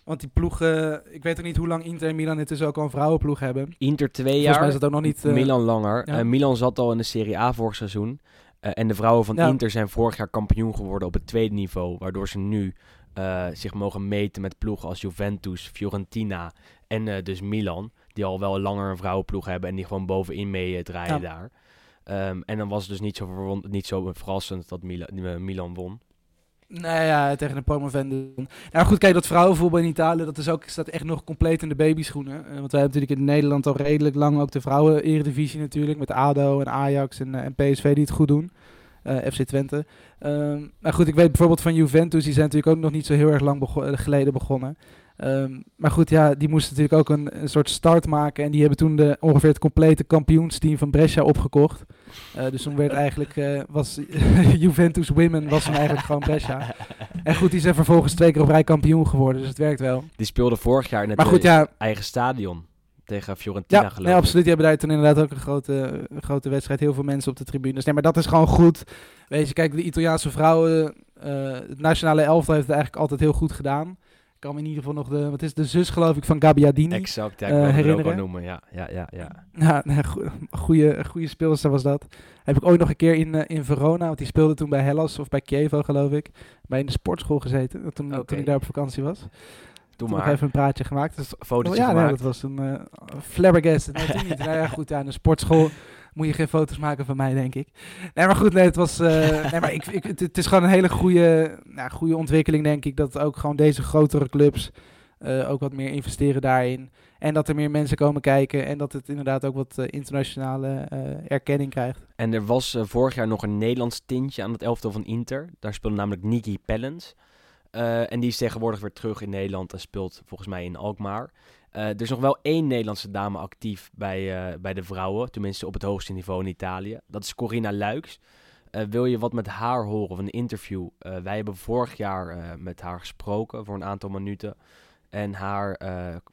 Want die ploegen, ik weet ook niet hoe lang Inter en Milan intussen ook al een vrouwenploeg hebben. Inter twee Volgens mij jaar, is dat ook nog niet... Milan langer. ja. Milan zat al in de Serie A vorig seizoen. Eh, en de vrouwen van Ja. Inter zijn vorig jaar kampioen geworden op het tweede niveau. Waardoor ze nu eh, zich mogen meten met ploegen als Juventus, Fiorentina en eh, dus Milan. die al wel langer een vrouwenploeg hebben en die gewoon bovenin mee draaien Ja. daar. Ehm, en dan was het dus niet zo, niet zo verrassend dat Milan won. Nee, ja, tegen de promovendum. Nou goed, kijk, dat vrouwenvoetbal in Italië, dat is ook, staat echt nog compleet in de babyschoenen. Eh, want wij hebben natuurlijk in Nederland al redelijk lang ook de vrouwen-eredivisie natuurlijk. Met ADO en Ajax en, eh, en PSV die het goed doen. Eh, FC Twente. Ehm, maar goed, ik weet bijvoorbeeld van Juventus, die zijn natuurlijk ook nog niet zo heel erg lang geleden begonnen. Ehm, maar goed, ja, die moesten natuurlijk ook een, een soort start maken. En die hebben toen de, ongeveer het complete kampioensteam van Brescia opgekocht. Eh, dus toen werd eigenlijk, eh, was Juventus Women was toen eigenlijk gewoon Brescia. En goed, die zijn vervolgens twee keer op rij kampioen geworden, dus het werkt wel. Die speelde vorig jaar in het Maar goed, ja, eigen stadion tegen Fiorentina ja geloof nee, absoluut. Die hebben daar toen inderdaad ook een grote, een grote wedstrijd. Heel veel mensen op de tribunes. Nee, maar dat is gewoon goed. Weet je, kijk, de Italiaanse vrouwen, eh, het nationale elftal heeft het eigenlijk altijd heel goed gedaan. Ik kan me in ieder geval nog de, wat is de zus geloof ik van Gabbiadini. Exact, ja, ik eh, het ook wel herinneren. noemen. Ja, ja, ja, ja. Ja, goe- goede, goede speelster was dat. Heb ik ooit nog een keer in, eh, in Verona, want die speelde toen bij Hellas of bij Chievo geloof ik, bij in de sportschool gezeten, toen, toen ik daar op vakantie was. Doe Toen nog maar. even een praatje gemaakt. Dus, Fotootje ja, nee, gemaakt. dat was een uh, flabbergasted. Toen niet. Nou ja, goed, ja, in een sportschool moet je geen foto's maken van mij, denk ik. Nee, maar goed, nee, het was... eh, nee, maar ik, ik, het, is gewoon een hele goede, nou, goede ontwikkeling, denk ik. Dat ook gewoon deze grotere clubs eh, ook wat meer investeren daarin. En dat er meer mensen komen kijken. En dat het inderdaad ook wat eh, internationale erkenning krijgt. En er was vorig jaar nog een Nederlands tintje aan het elftal van Inter. Daar speelde namelijk Niki Pellens. En die is tegenwoordig weer terug in Nederland en speelt volgens mij in Alkmaar. Eh, er is nog wel één Nederlandse dame actief bij, eh, bij de vrouwen, tenminste op het hoogste niveau in Italië. Dat is Corina Luiks. Eh, wil je wat met haar horen of een interview? Wij hebben vorig jaar met haar gesproken voor een aantal minuten. En haar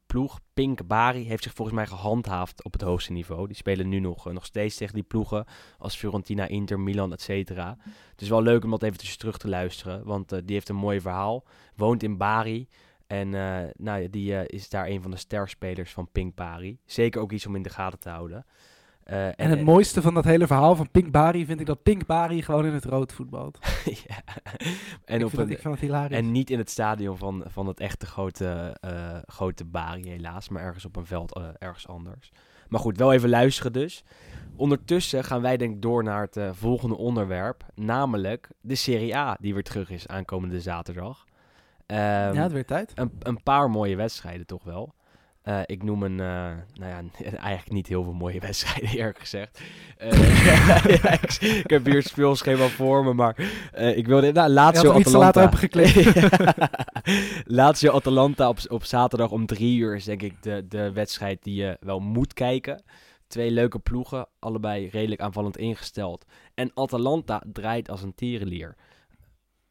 ploeg, Pink Bari, heeft zich volgens mij gehandhaafd op het hoogste niveau. Die spelen nu nog, nog steeds tegen die ploegen als Fiorentina, Inter, Milan, et cetera. Het is wel leuk om dat eventjes terug te luisteren, want die heeft een mooi verhaal. Woont in Bari en eh, nou, die eh, is daar een van de sterspelers van Pink Bari. Zeker ook iets om in de gaten te houden. Eh, En, het mooiste van dat hele verhaal van Pink Bari vind ik dat Pink Bari gewoon in het rood voetbalt. ja. en, ik, op vind dat, ik vind dat hilarisch. en niet in het stadion van, van het echte grote, grote Bari helaas, maar ergens op een veld ergens anders. Maar goed, wel even luisteren dus. Ondertussen gaan wij denk ik door naar het volgende onderwerp, namelijk de Serie A die weer terug is aankomende zaterdag. Ehm, ja, het werd tijd. een, een paar mooie wedstrijden toch wel. Eh, ik noem een, eh, nou ja, eigenlijk niet heel veel mooie wedstrijden, eerlijk gezegd. Eh, ja, ik, ik heb hier het speelschema voor me, maar ik wilde... Nou, Je Lazio Atalanta. Lazio Atalanta op, op zaterdag om drie uur is denk ik de, de wedstrijd die je wel moet kijken. Twee leuke ploegen, allebei redelijk aanvallend ingesteld. En Atalanta draait als een tierenlier.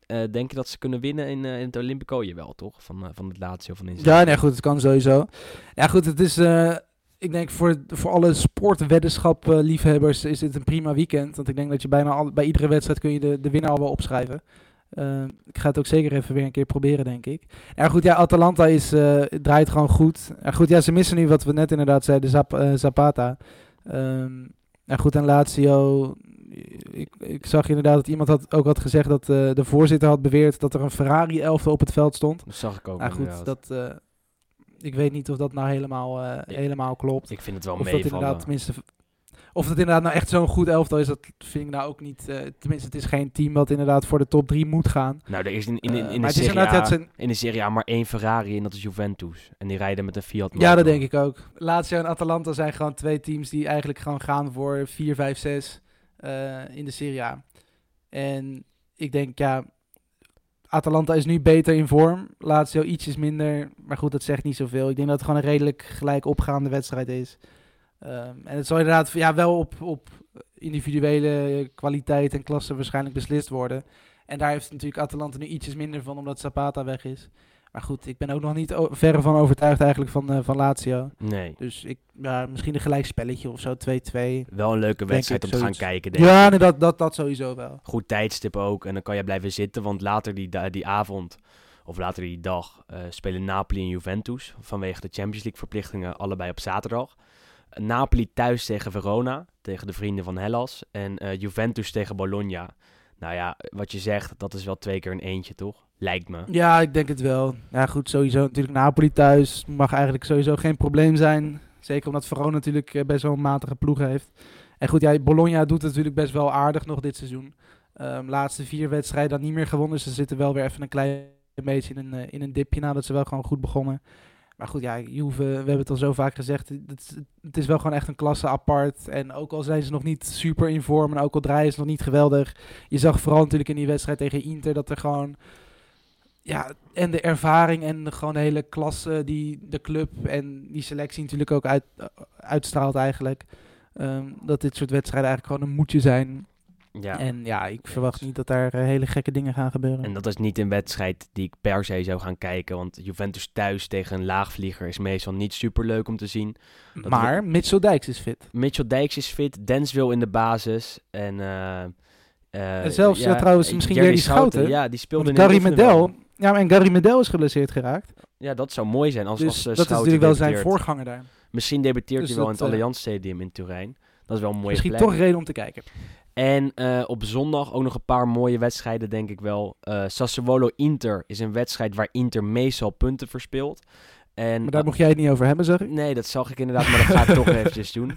Eh, denk je dat ze kunnen winnen in, eh, in het Olympico? Jawel, toch? Van, eh, van het Lazio van Inzaghi. Ja, nee, goed, het kan sowieso. Ja, goed, het is, ik denk voor, voor alle sportweddenschap-liefhebbers is dit een prima weekend. Want ik denk dat je bijna al, bij iedere wedstrijd kun je de, de winnaar al wel opschrijven. Ik ga het ook zeker even weer een keer proberen, denk ik. Ja, goed, ja, Atalanta is, draait gewoon goed. Ja, goed, ja, ze missen nu wat we net inderdaad zeiden, Zap, Zapata. Ehm ja, goed, en Lazio... Ik, ik zag inderdaad dat iemand had, ook had gezegd dat eh, de voorzitter had beweerd dat er een Ferrari-elftal op het veld stond. Dat zag ik ook. Nou goed, inderdaad. dat, eh, ik weet niet of dat nou helemaal, eh, Ik- helemaal klopt. Ik vind het wel of dat meevallen. inderdaad tenminste... Of het inderdaad nou echt zo'n goed elftal is, dat vind ik nou ook niet... tenminste, het is geen team dat inderdaad voor de top 3 moet gaan. Nou, er is in, in, in, in, maar de Serie A, zijn- in de Serie A maar één Ferrari en dat is Juventus. En die rijden met een Fiat Ja, dat denk ik ook. Lazio en Atalanta zijn gewoon twee teams die eigenlijk gewoon gaan voor 4, 5, 6 eh, in de Serie A. En ik denk, ja, Atalanta is nu beter in vorm. Lazio ietsjes minder, maar goed, dat zegt niet zoveel. Ik denk dat het gewoon een redelijk gelijk opgaande wedstrijd is. Ehm, en het zal inderdaad ja, wel op, op individuele kwaliteit en klasse waarschijnlijk beslist worden. En daar heeft natuurlijk Atalanta nu ietsjes minder van, omdat Zapata weg is. Maar goed, ik ben ook nog niet verre van overtuigd eigenlijk van, eh, van Lazio. Nee. Dus ik, ja, misschien een gelijkspelletje of zo, 2-2. Wel een leuke wedstrijd om te gaan kijken, denk ik. Ja, nee, dat, dat, dat sowieso wel. Goed tijdstip ook. En dan kan je blijven zitten. Want later die, die avond, of later die dag, eh, spelen Napoli en Juventus. Vanwege de Champions League verplichtingen, allebei op zaterdag. Napoli thuis tegen Verona, tegen de vrienden van Hellas. En eh, Juventus tegen Bologna. Nou ja, wat je zegt, dat is wel twee keer een eentje, toch? Lijkt me. Ja, ik denk het wel. Ja, goed, sowieso natuurlijk Napoli thuis. Mag eigenlijk sowieso geen probleem zijn. Zeker omdat Verona natuurlijk eh, best wel een matige ploeg heeft. En goed, ja, Bologna doet het natuurlijk best wel aardig nog dit seizoen. Ehm, laatste vier wedstrijden dan niet meer gewonnen. Ze zitten wel weer even een klein beetje in een, eh, in een dipje nadat ze wel gewoon goed begonnen. Maar goed, ja, Juve, we hebben het al zo vaak gezegd. Het, is wel gewoon echt een klasse apart. En ook al zijn ze nog niet super in vorm en ook al draaien ze nog niet geweldig. Je zag vooral natuurlijk in die wedstrijd tegen Inter dat er gewoon... Ja, en de ervaring en de, gewoon de hele klasse die de club en die selectie natuurlijk ook uit, uitstraalt eigenlijk. Ehm, dat dit soort wedstrijden eigenlijk gewoon een moedje zijn. Ja. En ja, ik verwacht niet dat daar eh, hele gekke dingen gaan gebeuren. En dat is niet een wedstrijd die ik per se zou gaan kijken. Want Juventus thuis tegen een laagvlieger is meestal niet super leuk om te zien. Dat maar Mitchell Dijks is fit. Mitchell Dijks is fit. Denswil in de basis. En, uh, en zelfs ja, trouwens misschien Jerry Schouten. Ja, die speelde Want Gary Medel. Ja, en Gary Medel is geblesseerd geraakt. Ja, dat zou mooi zijn als, dus als uh, dat is natuurlijk wel zijn voorganger daar. Misschien debuteert dus hij wel in het Allianz Stadium in Turijn. Dat is wel een mooie Misschien plek. toch reden om te kijken. En uh, op zondag ook nog een paar mooie wedstrijden, denk ik wel. Uh, Sassuolo-Inter is een wedstrijd waar Inter meestal punten verspeelt. En, maar daar mocht jij het niet over hebben, zeg ik? Nee, dat zag ik inderdaad, maar dat ga ik toch eventjes doen.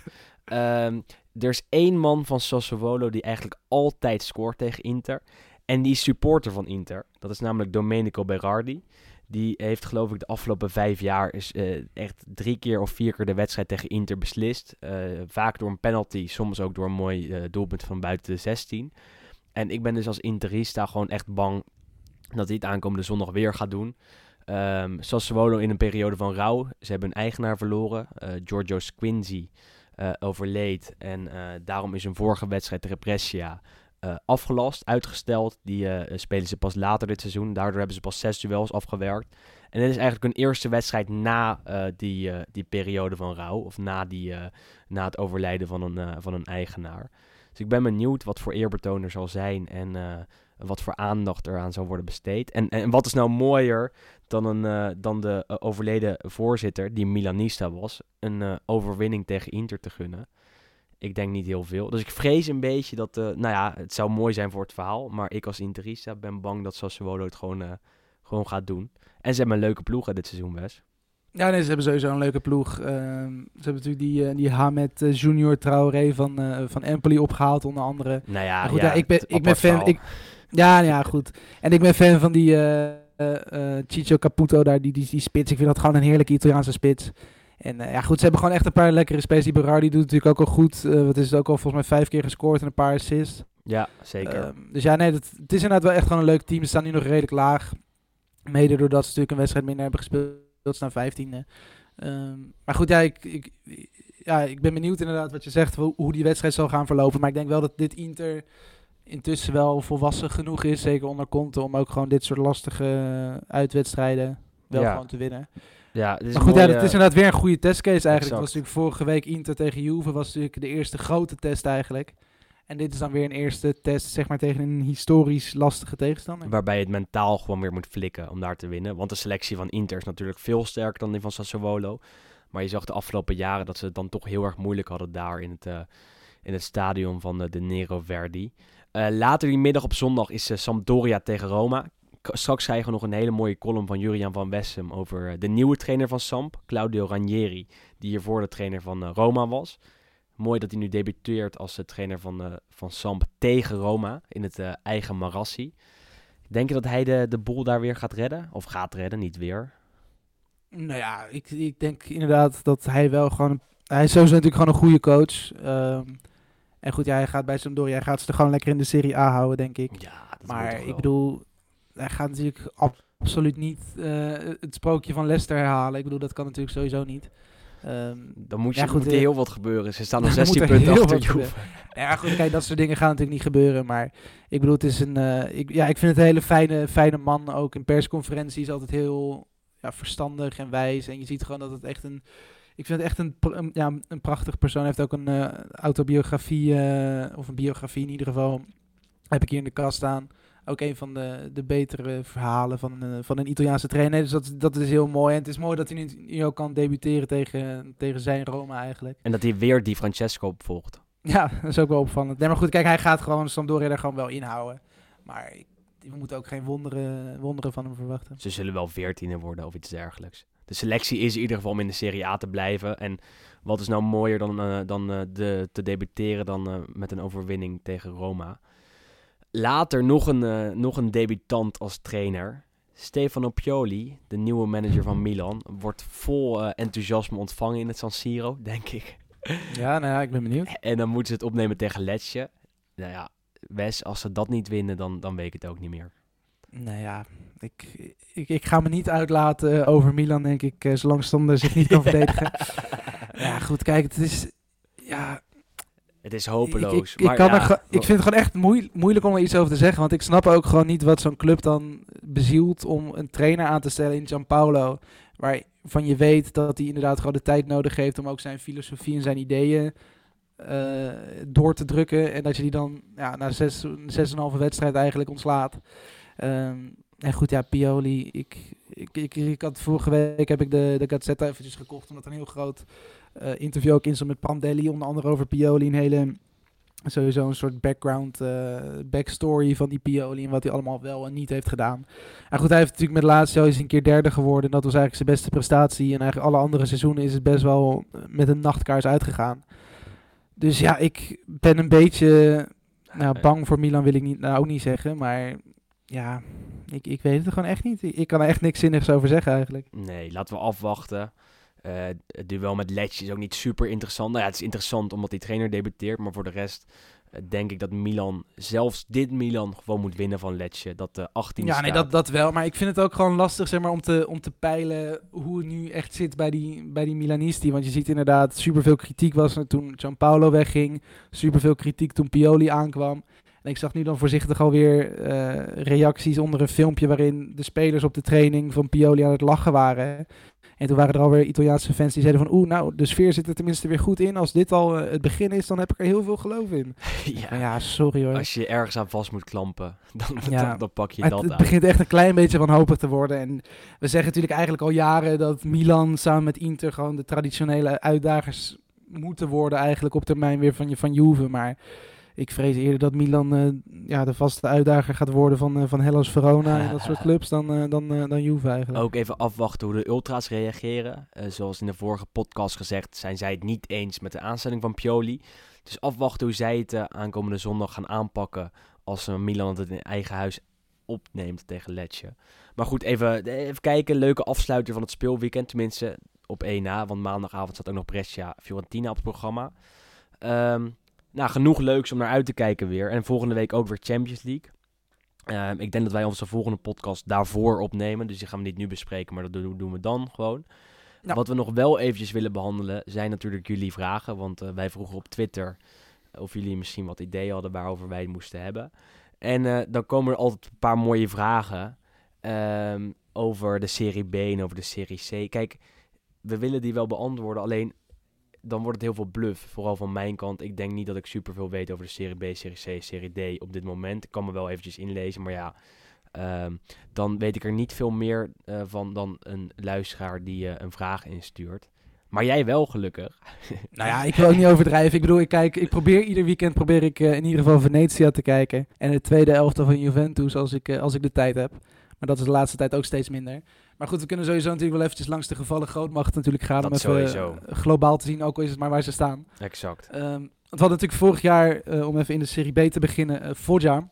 Um, er is één man van Sassuolo die eigenlijk altijd scoort tegen Inter. En die is supporter van Inter. Dat is namelijk Domenico Berardi. Die heeft geloof ik de afgelopen vijf jaar is, uh, echt drie keer of vier keer de wedstrijd tegen Inter beslist. Uh, vaak door een penalty, soms ook door een mooi uh, doelpunt van buiten de 16. En ik ben dus als Interista gewoon echt bang dat hij het aankomende zondag weer gaat doen. Um, Sassuolo in een periode van rouw. Ze hebben een eigenaar verloren. Giorgio Squinzi overleed. En daarom is een vorige wedstrijd tegen Brescia uh, afgelast, uitgesteld. Die uh, spelen ze pas later dit seizoen. Daardoor hebben ze pas zes duels afgewerkt. En dit is eigenlijk een eerste wedstrijd na uh, die, die periode van rouw. Of na, die, na het overlijden van een, van een eigenaar. Dus ik ben benieuwd wat voor eerbetoon er zal zijn. En wat voor aandacht eraan zal worden besteed. En, en wat is nou mooier dan, een, dan de overleden voorzitter, die Milanista was, een overwinning tegen Inter te gunnen. Ik denk niet heel veel. Dus ik vrees een beetje dat... Uh, nou ja, het zou mooi zijn voor het verhaal. Maar ik als Interista ben bang dat Sassuolo het gewoon, uh, gewoon gaat doen. En ze hebben een leuke ploeg dit seizoen, Wes. Ja, nee, ze hebben sowieso een leuke ploeg. Uh, ze hebben natuurlijk die, uh, die Hamed uh, Junior Traoré van, van Empoli opgehaald, onder andere. Nou ja, goed, ja, ja ik ben, ik ben fan... Ik, ja, ja, goed. En ik ben fan van die Chicho Caputo daar, die, die, die spits. Ik vind dat gewoon een heerlijke Italiaanse spits. En uh, ja, goed, ze hebben gewoon echt een paar lekkere spelers. Die Berardi doet natuurlijk ook al goed. Uh, wat is het ook al volgens mij vijf keer gescoord en een paar assists. Ja, zeker. Uh, dus ja, nee, dat, het is inderdaad wel echt gewoon een leuk team. Ze staan nu nog redelijk laag. Mede doordat ze natuurlijk een wedstrijd minder hebben gespeeld. Ze staan vijftiende. Um, maar goed, ja ik, ik, ja, ik ben benieuwd inderdaad wat je zegt. Hoe, hoe die wedstrijd zal gaan verlopen. Maar ik denk wel dat dit Inter intussen wel volwassen genoeg is. Zeker onder Conte. Om ook gewoon dit soort lastige uitwedstrijden wel Ja. gewoon te winnen. Ja, dit is Maar goed, ja, dat is inderdaad weer een goede testcase eigenlijk. Exact. Was natuurlijk vorige week Inter tegen Juve was natuurlijk de eerste grote test eigenlijk. En dit is dan weer een eerste test zeg maar tegen een historisch lastige tegenstander. Waarbij je het mentaal gewoon weer moet flikken om daar te winnen. Want de selectie van Inter is natuurlijk veel sterker dan die van Sassuolo. Maar je zag de afgelopen jaren dat ze het dan toch heel erg moeilijk hadden daar in het, eh, in het stadion van eh, de Nero Verdi. Eh, later die middag op zondag is Sampdoria tegen Roma. Straks krijgen we nog een hele mooie column van Jurian van Wessem over eh, de nieuwe trainer van Samp, Claudio Ranieri, die hiervoor de trainer van eh, Roma was. Mooi dat hij nu debuteert als de trainer van, eh, van Samp tegen Roma in het eh, eigen Marassi. Denk je dat hij de, de boel daar weer gaat redden? Of gaat redden, niet weer? Nou ja, ik, ik denk inderdaad dat hij wel gewoon... Hij is sowieso natuurlijk gewoon een goede coach. Ehm, en goed, ja, hij gaat bij Sampdoria, hij gaat ze er gewoon lekker in de Serie A houden, denk ik. Ja, dat Maar ik bedoel, hij gaat natuurlijk ab- absoluut niet eh, het sprookje van Leicester herhalen. Ik bedoel, dat kan natuurlijk sowieso niet. Ehm, Dan moet, je, Ja, goed, moet er eh, heel wat gebeuren. Ze staan nog dan moet 16 er punten achter Juve. ja, goed, kijk, dat soort dingen gaan natuurlijk niet gebeuren. Maar ik bedoel, het is een. eh, ik, ja, ik vind het een hele fijne, fijne man. Ook in persconferenties altijd heel ja, verstandig en wijs. En je ziet gewoon dat het echt een. Ik vind het echt een, ja, een prachtig persoon. Hij heeft ook een autobiografie, of een biografie in ieder geval. Heb ik hier in de kast staan. Ook een van de, de betere verhalen van, eh, van een Italiaanse trainer. Dus dat, dat is heel mooi. En het is mooi dat hij nu, nu ook kan debuteren tegen, tegen zijn Roma eigenlijk. En dat hij weer die Francesco opvolgt. Ja, dat is ook wel opvallend. Nee, maar goed, kijk, hij gaat gewoon Sampdoria er gewoon wel inhouden. Maar we moeten ook geen wonderen, wonderen van hem verwachten. Ze zullen wel veertiende worden of iets dergelijks. de selectie is in ieder geval om in de Serie A te blijven. En wat is nou mooier dan, eh, dan eh, de, te debuteren dan met een overwinning tegen Roma. Later nog een, eh, nog een debutant als trainer. Stefano Pioli, de nieuwe manager van Milan, wordt vol eh, enthousiasme ontvangen in het San Siro, denk ik. Ja, nou ja, ik ben benieuwd. En dan moeten ze het opnemen tegen Lecce. Nou ja, Wes, als ze dat niet winnen, dan, dan weet ik het ook niet meer. Nou ja, ik, ik, ik ga me niet uitlaten over Milan, denk ik, eh, zolang Stander zich niet kan verdedigen. Ja, goed, kijk, het is... Ja, Het is ik, hopeloos. ik, ik maar kan ja, er, ik vind het gewoon echt moei- moeilijk om er iets over te zeggen. Want ik snap ook gewoon niet wat zo'n club dan bezielt om een trainer aan te stellen in Gianpaolo. Waarvan je weet dat hij inderdaad gewoon de tijd nodig heeft om ook zijn filosofie en zijn ideeën eh, door te drukken. En dat je die dan ja, na zes, zes en een halve wedstrijd eigenlijk ontslaat. Ehm, en goed, ja, Pioli. Ik, ik, ik, ik had vorige week heb ik de, de Gazzetta eventjes gekocht. Omdat er een heel groot interview ook in met Prandelli. Onder andere over Pioli. Een hele, sowieso een soort background, eh, backstory van die Pioli. En wat hij allemaal wel en niet heeft gedaan. En goed, hij heeft natuurlijk met Lazio is een keer derde geworden. En dat was eigenlijk zijn beste prestatie. En eigenlijk alle andere seizoenen is het best wel eh, met een nachtkaars uitgegaan. Dus ja, ik ben een beetje nou, eh, bang voor Milan wil ik niet, nou ook niet zeggen. Maar ja, ik, ik weet het gewoon echt niet. Ik, ik kan er echt niks zinnigs over zeggen eigenlijk. Nee, laten we afwachten. Eh, het duel met Lecce is ook niet super interessant. Nou ja, het is interessant omdat die trainer debuteert. Maar voor de rest eh, denk ik dat Milan, zelfs dit Milan, gewoon moet winnen van Lecce. Dat de 18 Ja, nee, dat, dat wel. Maar ik vind het ook gewoon lastig zeg maar, om, te, om te peilen hoe het nu echt zit bij die, bij die Milanisti. Want je ziet inderdaad, superveel kritiek was er toen Gianpaolo wegging. Superveel kritiek toen Pioli aankwam. En ik zag nu dan voorzichtig alweer eh reacties onder een filmpje waarin de spelers op de training van Pioli aan het lachen waren. En toen waren er alweer Italiaanse fans die zeiden van... Oeh, nou, de sfeer zit er tenminste weer goed in. Als dit al eh, het begin is, dan heb ik er heel veel geloof in. ja, Maar ja, sorry hoor. als je ergens aan vast moet klampen, dan, Ja, dan, dan pak je Het, dat het aan. begint echt een klein beetje wanhopig te worden. En we zeggen natuurlijk eigenlijk al jaren dat Milan samen met Inter gewoon de traditionele uitdagers moeten worden eigenlijk op termijn weer van, van Juve. Maar ik vrees eerder dat Milan eh, ja, de vaste uitdager gaat worden van, eh, van Hellas Verona en dat soort clubs dan, eh, dan, dan Juve eigenlijk. Ook even afwachten hoe de ultra's reageren. Zoals in de vorige podcast gezegd, zijn zij het niet eens met de aanstelling van Pioli. Dus afwachten hoe zij het aankomende zondag gaan aanpakken als Milan het in eigen huis opneemt tegen Lecce. Maar goed, even, even kijken. Leuke afsluiter van het speelweekend, tenminste op 1 na. Want maandagavond staat ook nog Brescia Fiorentina op het programma. Ehm, nou, genoeg leuks om naar uit te kijken weer. En volgende week ook weer Champions League. Ehm, ik denk dat wij onze volgende podcast daarvoor opnemen. Dus die gaan we niet nu bespreken, maar dat doen, doen we dan gewoon. Nou. Wat we nog wel eventjes willen behandelen zijn natuurlijk jullie vragen. Want eh, wij vroegen op Twitter of jullie misschien wat ideeën hadden waarover wij het moesten hebben. En eh, dan komen er altijd een paar mooie vragen ehm, over de Serie B en over de Serie C. Kijk, we willen die wel beantwoorden, alleen dan wordt het heel veel bluff. Vooral van mijn kant. Ik denk niet dat ik superveel weet over de Serie B, Serie C, Serie D op dit moment. Ik kan me wel eventjes inlezen, maar ja... ehm, dan weet ik er niet veel meer eh, van dan een luisteraar die eh, een vraag instuurt. Maar jij wel, gelukkig. Nou ja, ik wil ook niet overdrijven. Ik bedoel, ik, kijk, ik probeer ieder weekend probeer ik eh, in ieder geval Venetia te kijken. En het tweede elftal van Juventus als ik, als ik de tijd heb. Maar dat is de laatste tijd ook steeds minder. Maar goed, we kunnen sowieso natuurlijk wel eventjes langs de gevallen grootmacht natuurlijk gaan. Dat om even sowieso. eh, globaal te zien, ook al is het maar waar ze staan. Exact. Ehm, want we hadden natuurlijk vorig jaar, eh, om even in de Serie B te beginnen, Foggia.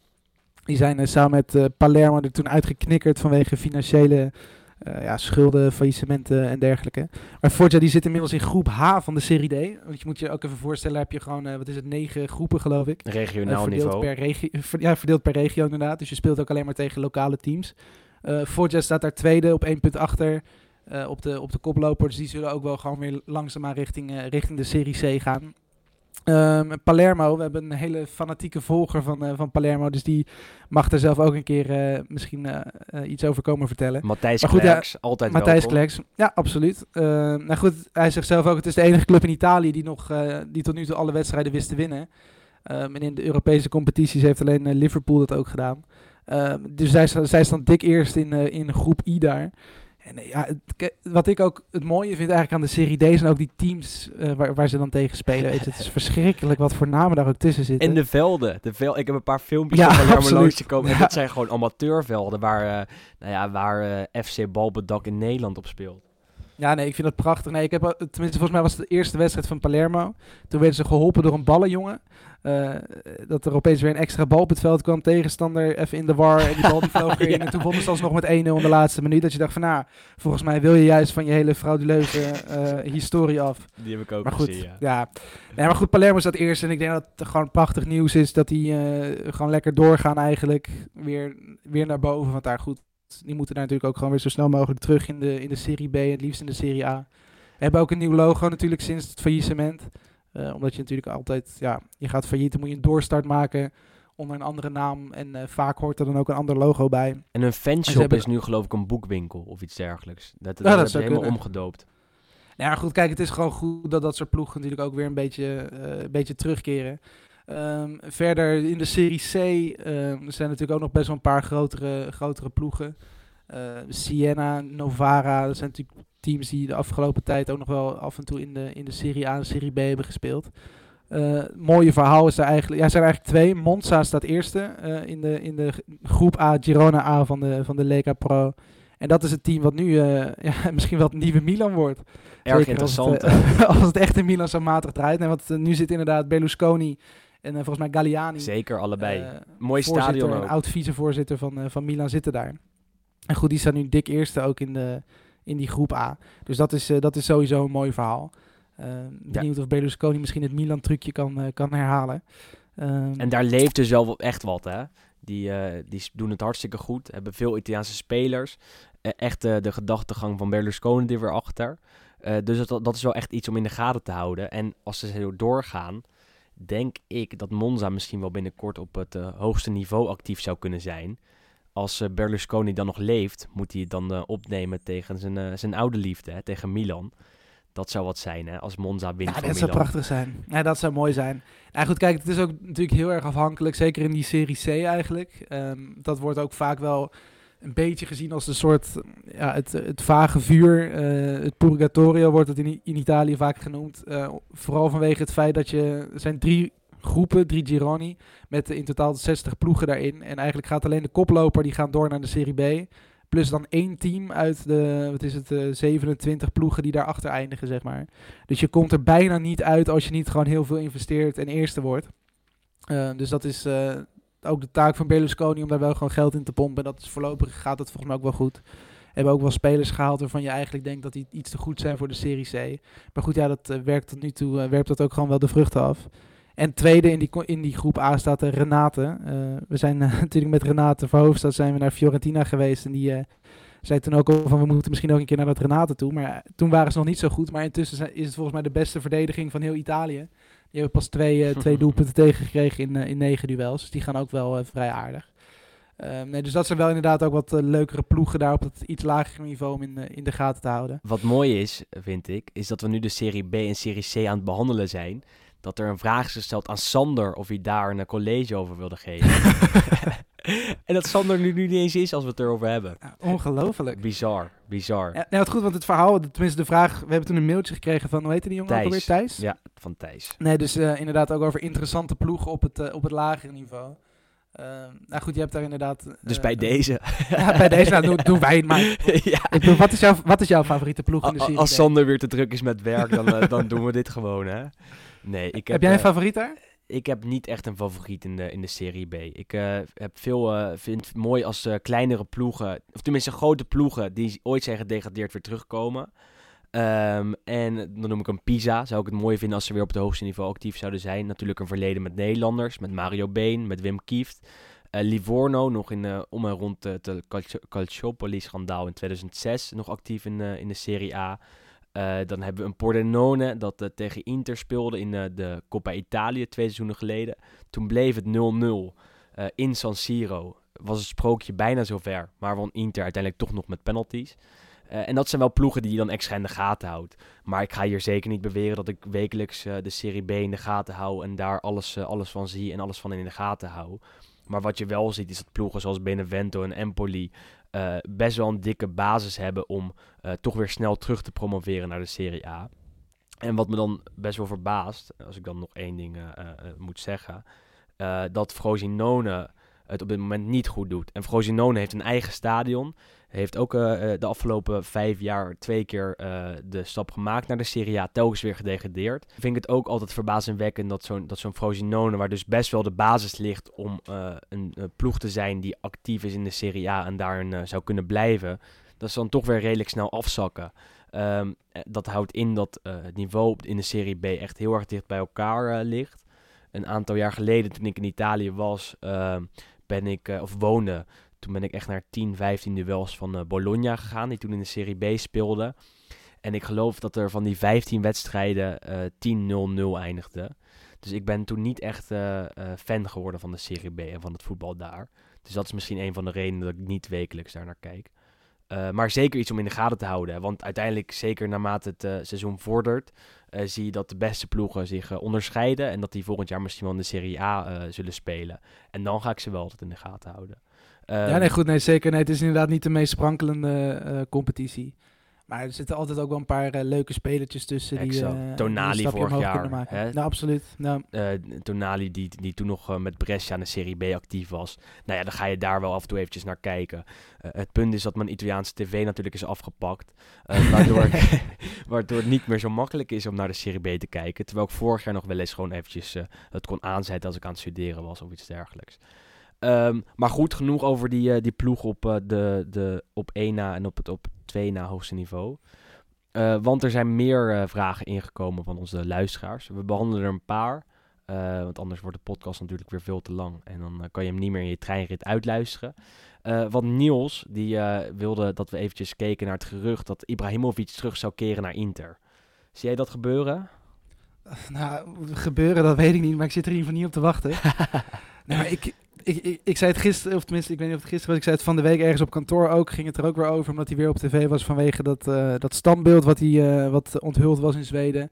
Die zijn eh, samen met Palermo er toen uitgeknikkerd vanwege financiële eh, ja, schulden, faillissementen en dergelijke. Maar Foggia die zit inmiddels in groep H van de Serie D. Want je moet je ook even voorstellen, heb je gewoon, eh, wat is het, negen groepen geloof ik. Eh, Regionaal verdeeld, niveau. per regio, ver- ja, verdeeld per regio inderdaad. Dus je speelt ook alleen maar tegen lokale teams. Eh Foggia staat daar tweede op één punt achter eh, op, de, op de koploper. Dus die zullen ook wel gewoon weer langzaamaan richting, eh, richting de Serie C gaan. Ehm, Palermo, we hebben een hele fanatieke volger van, eh, van Palermo. Dus die mag er zelf ook een keer eh, misschien eh, iets over komen vertellen. Matthijs goed, ja, altijd Matthijs. Kleks, ja, absoluut. Uh, nou goed, hij zegt zelf ook, het is de enige club in Italië die, nog, die tot nu toe alle wedstrijden wist te winnen. Ehm, en in de Europese competities heeft alleen Liverpool dat ook gedaan. Ehm, dus zij, zij staan dik eerst in, in groep I daar. En eh, ja, het- wat ik ook het mooie vind eigenlijk aan de Serie D zijn ook die teams eh, waar, waar ze dan tegen spelen. Weet je, het is verschrikkelijk wat voor namen daar ook tussen zitten. En de velden. De vel ik heb een paar filmpjes Ja, van langs gekomen. En Ja. dat zijn gewoon amateurvelden waar, eh, nou ja, waar FC Balbedak in Nederland op speelt. Ja, nee, ik vind dat prachtig. Nee, ik heb, tenminste, volgens mij was het de eerste wedstrijd van Palermo. Toen werden ze geholpen door een ballenjongen. Uh, dat er opeens weer een extra bal op het veld kwam. Tegenstander even in de war en die bal die vloog erin. En toen vonden ze alsnog met 1-0 in de laatste minuut. Dat je dacht van, nou, volgens mij wil je juist van je hele frauduleuze uh, historie af. Die heb ik ook maar goed, gezien, ja. ja. Nee, maar goed, Palermo staat eerst. En ik denk dat het gewoon prachtig nieuws is dat die uh, gewoon lekker doorgaan eigenlijk. Weer, weer naar boven. Want daar goed, die moeten daar natuurlijk ook gewoon weer zo snel mogelijk terug in de, in de Serie B. Het liefst in de Serie A. We hebben ook een nieuw logo natuurlijk sinds het faillissement. Uh, omdat je natuurlijk altijd, ja, je gaat failliet, dan moet je een doorstart maken onder een andere naam. En uh, vaak hoort er dan ook een ander logo bij. En een fanshop is nu geloof ik een boekwinkel of iets dergelijks. Dat, dat, ja, dat is helemaal kunnen. omgedoopt. Nou ja, goed, kijk, het is gewoon goed dat dat soort ploegen natuurlijk ook weer een beetje, uh, een beetje terugkeren. Um, verder in de Serie C um, zijn natuurlijk ook nog best wel een paar grotere, grotere ploegen. Siena, Novara, dat zijn natuurlijk teams die de afgelopen tijd ook nog wel af en toe in de, in de Serie A en Serie B hebben gespeeld. Uh, mooie verhaal is er eigenlijk. Ja, zijn er eigenlijk twee. Monza staat eerste uh, in, de, in de groep A, Girona A van de, van de Lega Pro. En dat is het team wat nu uh, ja, misschien wel het nieuwe Milan wordt. Erg Zeker interessant. Als het, als het echt in Milan zo matig draait. Nee, want nu zit inderdaad Berlusconi en volgens mij Galliani. Zeker, allebei. Mooi stadion ook. oud vicevoorzitter van, van Milan zitten daar. En goed, die staat nu dik eerste ook in de, in die groep A. Dus dat is, dat is sowieso een mooi verhaal. Uh, benieuwd ja. of Berlusconi misschien het Milan-trucje kan, kan herhalen. Um, en daar leeft dus wel echt wat, hè? Die, die doen het hartstikke goed. Hebben veel Italiaanse spelers. echt de gedachtegang van Berlusconi er weer achter. dus dat, dat is wel echt iets om in de gaten te houden. En als ze zo doorgaan, denk ik dat Monza misschien wel binnenkort op het hoogste niveau actief zou kunnen zijn als uh, Berlusconi dan nog leeft, moet hij het dan uh, opnemen tegen zijn, zijn oude liefde, hè, tegen Milan. Dat zou wat zijn, hè, als Monza wint ja, dat zou prachtig zijn. Ja, dat zou mooi zijn. Nou goed, kijk, het is ook natuurlijk heel erg afhankelijk, zeker in die Serie C eigenlijk. Um, dat wordt ook vaak wel een beetje gezien als een soort, ja, het, het vage vuur. het purgatorio wordt het in, in Italië vaak genoemd. vooral vanwege het feit dat je, er zijn drie groepen, drie Gironi, met in totaal 60 ploegen daarin. En eigenlijk gaat alleen de koploper, die gaan door naar de Serie B. Plus dan één team uit de, wat is het, uh, 27 ploegen die daarachter eindigen, zeg maar. Dus je komt er bijna niet uit als je niet gewoon heel veel investeert en eerste wordt. Dus dat is ook de taak van Berlusconi om daar wel gewoon geld in te pompen. En dat is voorlopig gaat het volgens mij ook wel goed. Hebben ook wel spelers gehaald waarvan je eigenlijk denkt dat die iets te goed zijn voor de Serie C. Maar goed, ja, dat werkt tot nu toe, werpt dat ook gewoon wel de vruchten af. En tweede in die, in die groep A staat uh, Renate. We zijn natuurlijk met Renate Verhoofdstad zijn we naar Fiorentina geweest. En die zei toen ook al van we moeten misschien ook een keer naar dat Renate toe. Maar toen waren ze nog niet zo goed. Maar intussen is het volgens mij de beste verdediging van heel Italië. Die hebben pas twee, twee doelpunten tegengekregen in, in negen duels. Dus die gaan ook wel vrij aardig. Um, nee, dus dat zijn wel inderdaad ook wat leukere ploegen daar op het iets lagere niveau om in, in de gaten te houden. Wat mooi is, vind ik, is dat we nu de Serie B en Serie C aan het behandelen zijn dat er een vraag is gesteld aan Sander of hij daar een college over wilde geven. en dat Sander nu, nu niet eens is als we het erover hebben. Ongelooflijk. Bizar, bizar. Ja, nee, wat goed, want het verhaal, tenminste de vraag, we hebben toen een mailtje gekregen van, hoe heette die jongen Thijs. alweer? Thijs? Ja, van Thijs. Nee, dus uh, inderdaad ook over interessante ploegen op het, uh, op het lagere niveau. Uh, nou goed, je hebt daar inderdaad... dus bij deze. ja, bij deze nou, doen, doen wij het maar. ja. Ik bedoel, wat, is jouw, wat is jouw favoriete ploeg in de serie? Als Sander weer te druk is met werk, dan, dan doen we dit gewoon, hè. Nee, ik heb, heb jij een favoriet daar? Ik heb niet echt een favoriet in de, in de Serie B. Ik uh, heb veel, uh, vind het mooi als uh, kleinere ploegen, of tenminste grote ploegen, die ooit zijn gedegradeerd, weer terugkomen. Um, en dan noem ik een Pisa. Zou ik het mooi vinden als ze weer op het hoogste niveau actief zouden zijn. Natuurlijk een verleden met Nederlanders, met Mario Been, met Wim Kieft. Livorno, nog in, om en rond het Calciopoli-schandaal in 2006, nog actief in, in de Serie A. Uh, dan hebben we een Pordenone dat uh, tegen Inter speelde in uh, de Coppa Italia twee seizoenen geleden. Toen bleef het 0-0 in San Siro. Was het sprookje bijna zover, maar won Inter uiteindelijk toch nog met penalties. en dat zijn wel ploegen die je dan extra in de gaten houdt. Maar ik ga hier zeker niet beweren dat ik wekelijks de Serie B in de gaten hou en daar alles, alles van zie en alles van in de gaten hou. Maar wat je wel ziet is dat ploegen zoals Benevento en Empoli uh, best wel een dikke basis hebben om uh, toch weer snel terug te promoveren naar de Serie A. En wat me dan best wel verbaast, als ik dan nog één ding uh, moet zeggen, dat Frosinone het op dit moment niet goed doet. En Frosinone heeft een eigen stadion. Heeft ook eh, eh, de afgelopen vijf jaar twee keer eh, de stap gemaakt naar de Serie A. Telkens weer gedegradeerd. Vind ik het ook altijd verbazingwekkend dat zo'n zo'n Frosinone, waar dus best wel de basis ligt om een ploeg te zijn die actief is in de Serie A en daarin zou kunnen blijven, dat ze dan toch weer redelijk snel afzakken. Ehm, dat houdt in dat het niveau in de Serie B echt heel erg dicht bij elkaar ligt. Een aantal jaar geleden, toen ik in Italië was, ehm, ben ik, of woonde, toen ben ik echt naar 10, 15 duels van uh, Bologna gegaan, die toen in de Serie B speelde. En ik geloof dat er van die 15 wedstrijden uh, 10-0-0 eindigde. Dus ik ben toen niet echt uh, fan geworden van de Serie B en van het voetbal daar. Dus dat is misschien een van de redenen dat ik niet wekelijks daar naar kijk. maar zeker iets om in de gaten te houden. Want uiteindelijk, zeker naarmate het seizoen vordert, zie je dat de beste ploegen zich onderscheiden. En dat die volgend jaar misschien wel in de Serie A zullen spelen. En dan ga ik ze wel altijd in de gaten houden ja, nee, ehm, goed, nee, zeker. Nee, het is inderdaad niet de meest sprankelende uh, competitie. Maar er zitten altijd ook wel een paar uh, leuke spelertjes tussen. Die, uh, Tonali die vorig jaar. Hè? Nou, absoluut. Nou. Tonali die, die toen nog met Brescia aan de Serie B actief was. Nou ja, dan ga je daar wel af en toe eventjes naar kijken. het punt is dat mijn Italiaanse tv natuurlijk is afgepakt. waardoor, waardoor het niet meer zo makkelijk is om naar de Serie B te kijken. Terwijl ik vorig jaar nog wel eens gewoon eventjes het kon aanzetten als ik aan het studeren was of iets dergelijks. Ehm, maar goed, genoeg over die, uh, die ploeg op, uh, de, de, op 1 na en op het op 2 na hoogste niveau. Uh, want er zijn meer vragen ingekomen van onze luisteraars. We behandelen er een paar. want anders wordt de podcast natuurlijk weer veel te lang. En dan kan je hem niet meer in je treinrit uitluisteren. want Niels, die wilde dat we eventjes keken naar het gerucht dat Ibrahimovic terug zou keren naar Inter. Zie jij dat gebeuren? Nou, gebeuren, dat weet ik niet. Maar ik zit er in ieder geval niet op te wachten. nou, ik, ik, ik, ik, zei het gisteren, of tenminste, ik weet niet of het gisteren was, ik zei het van de week ergens op kantoor ook, ging het er ook weer over, omdat hij weer op tv was vanwege dat, uh, dat standbeeld wat, hij, uh, wat onthuld was in Zweden.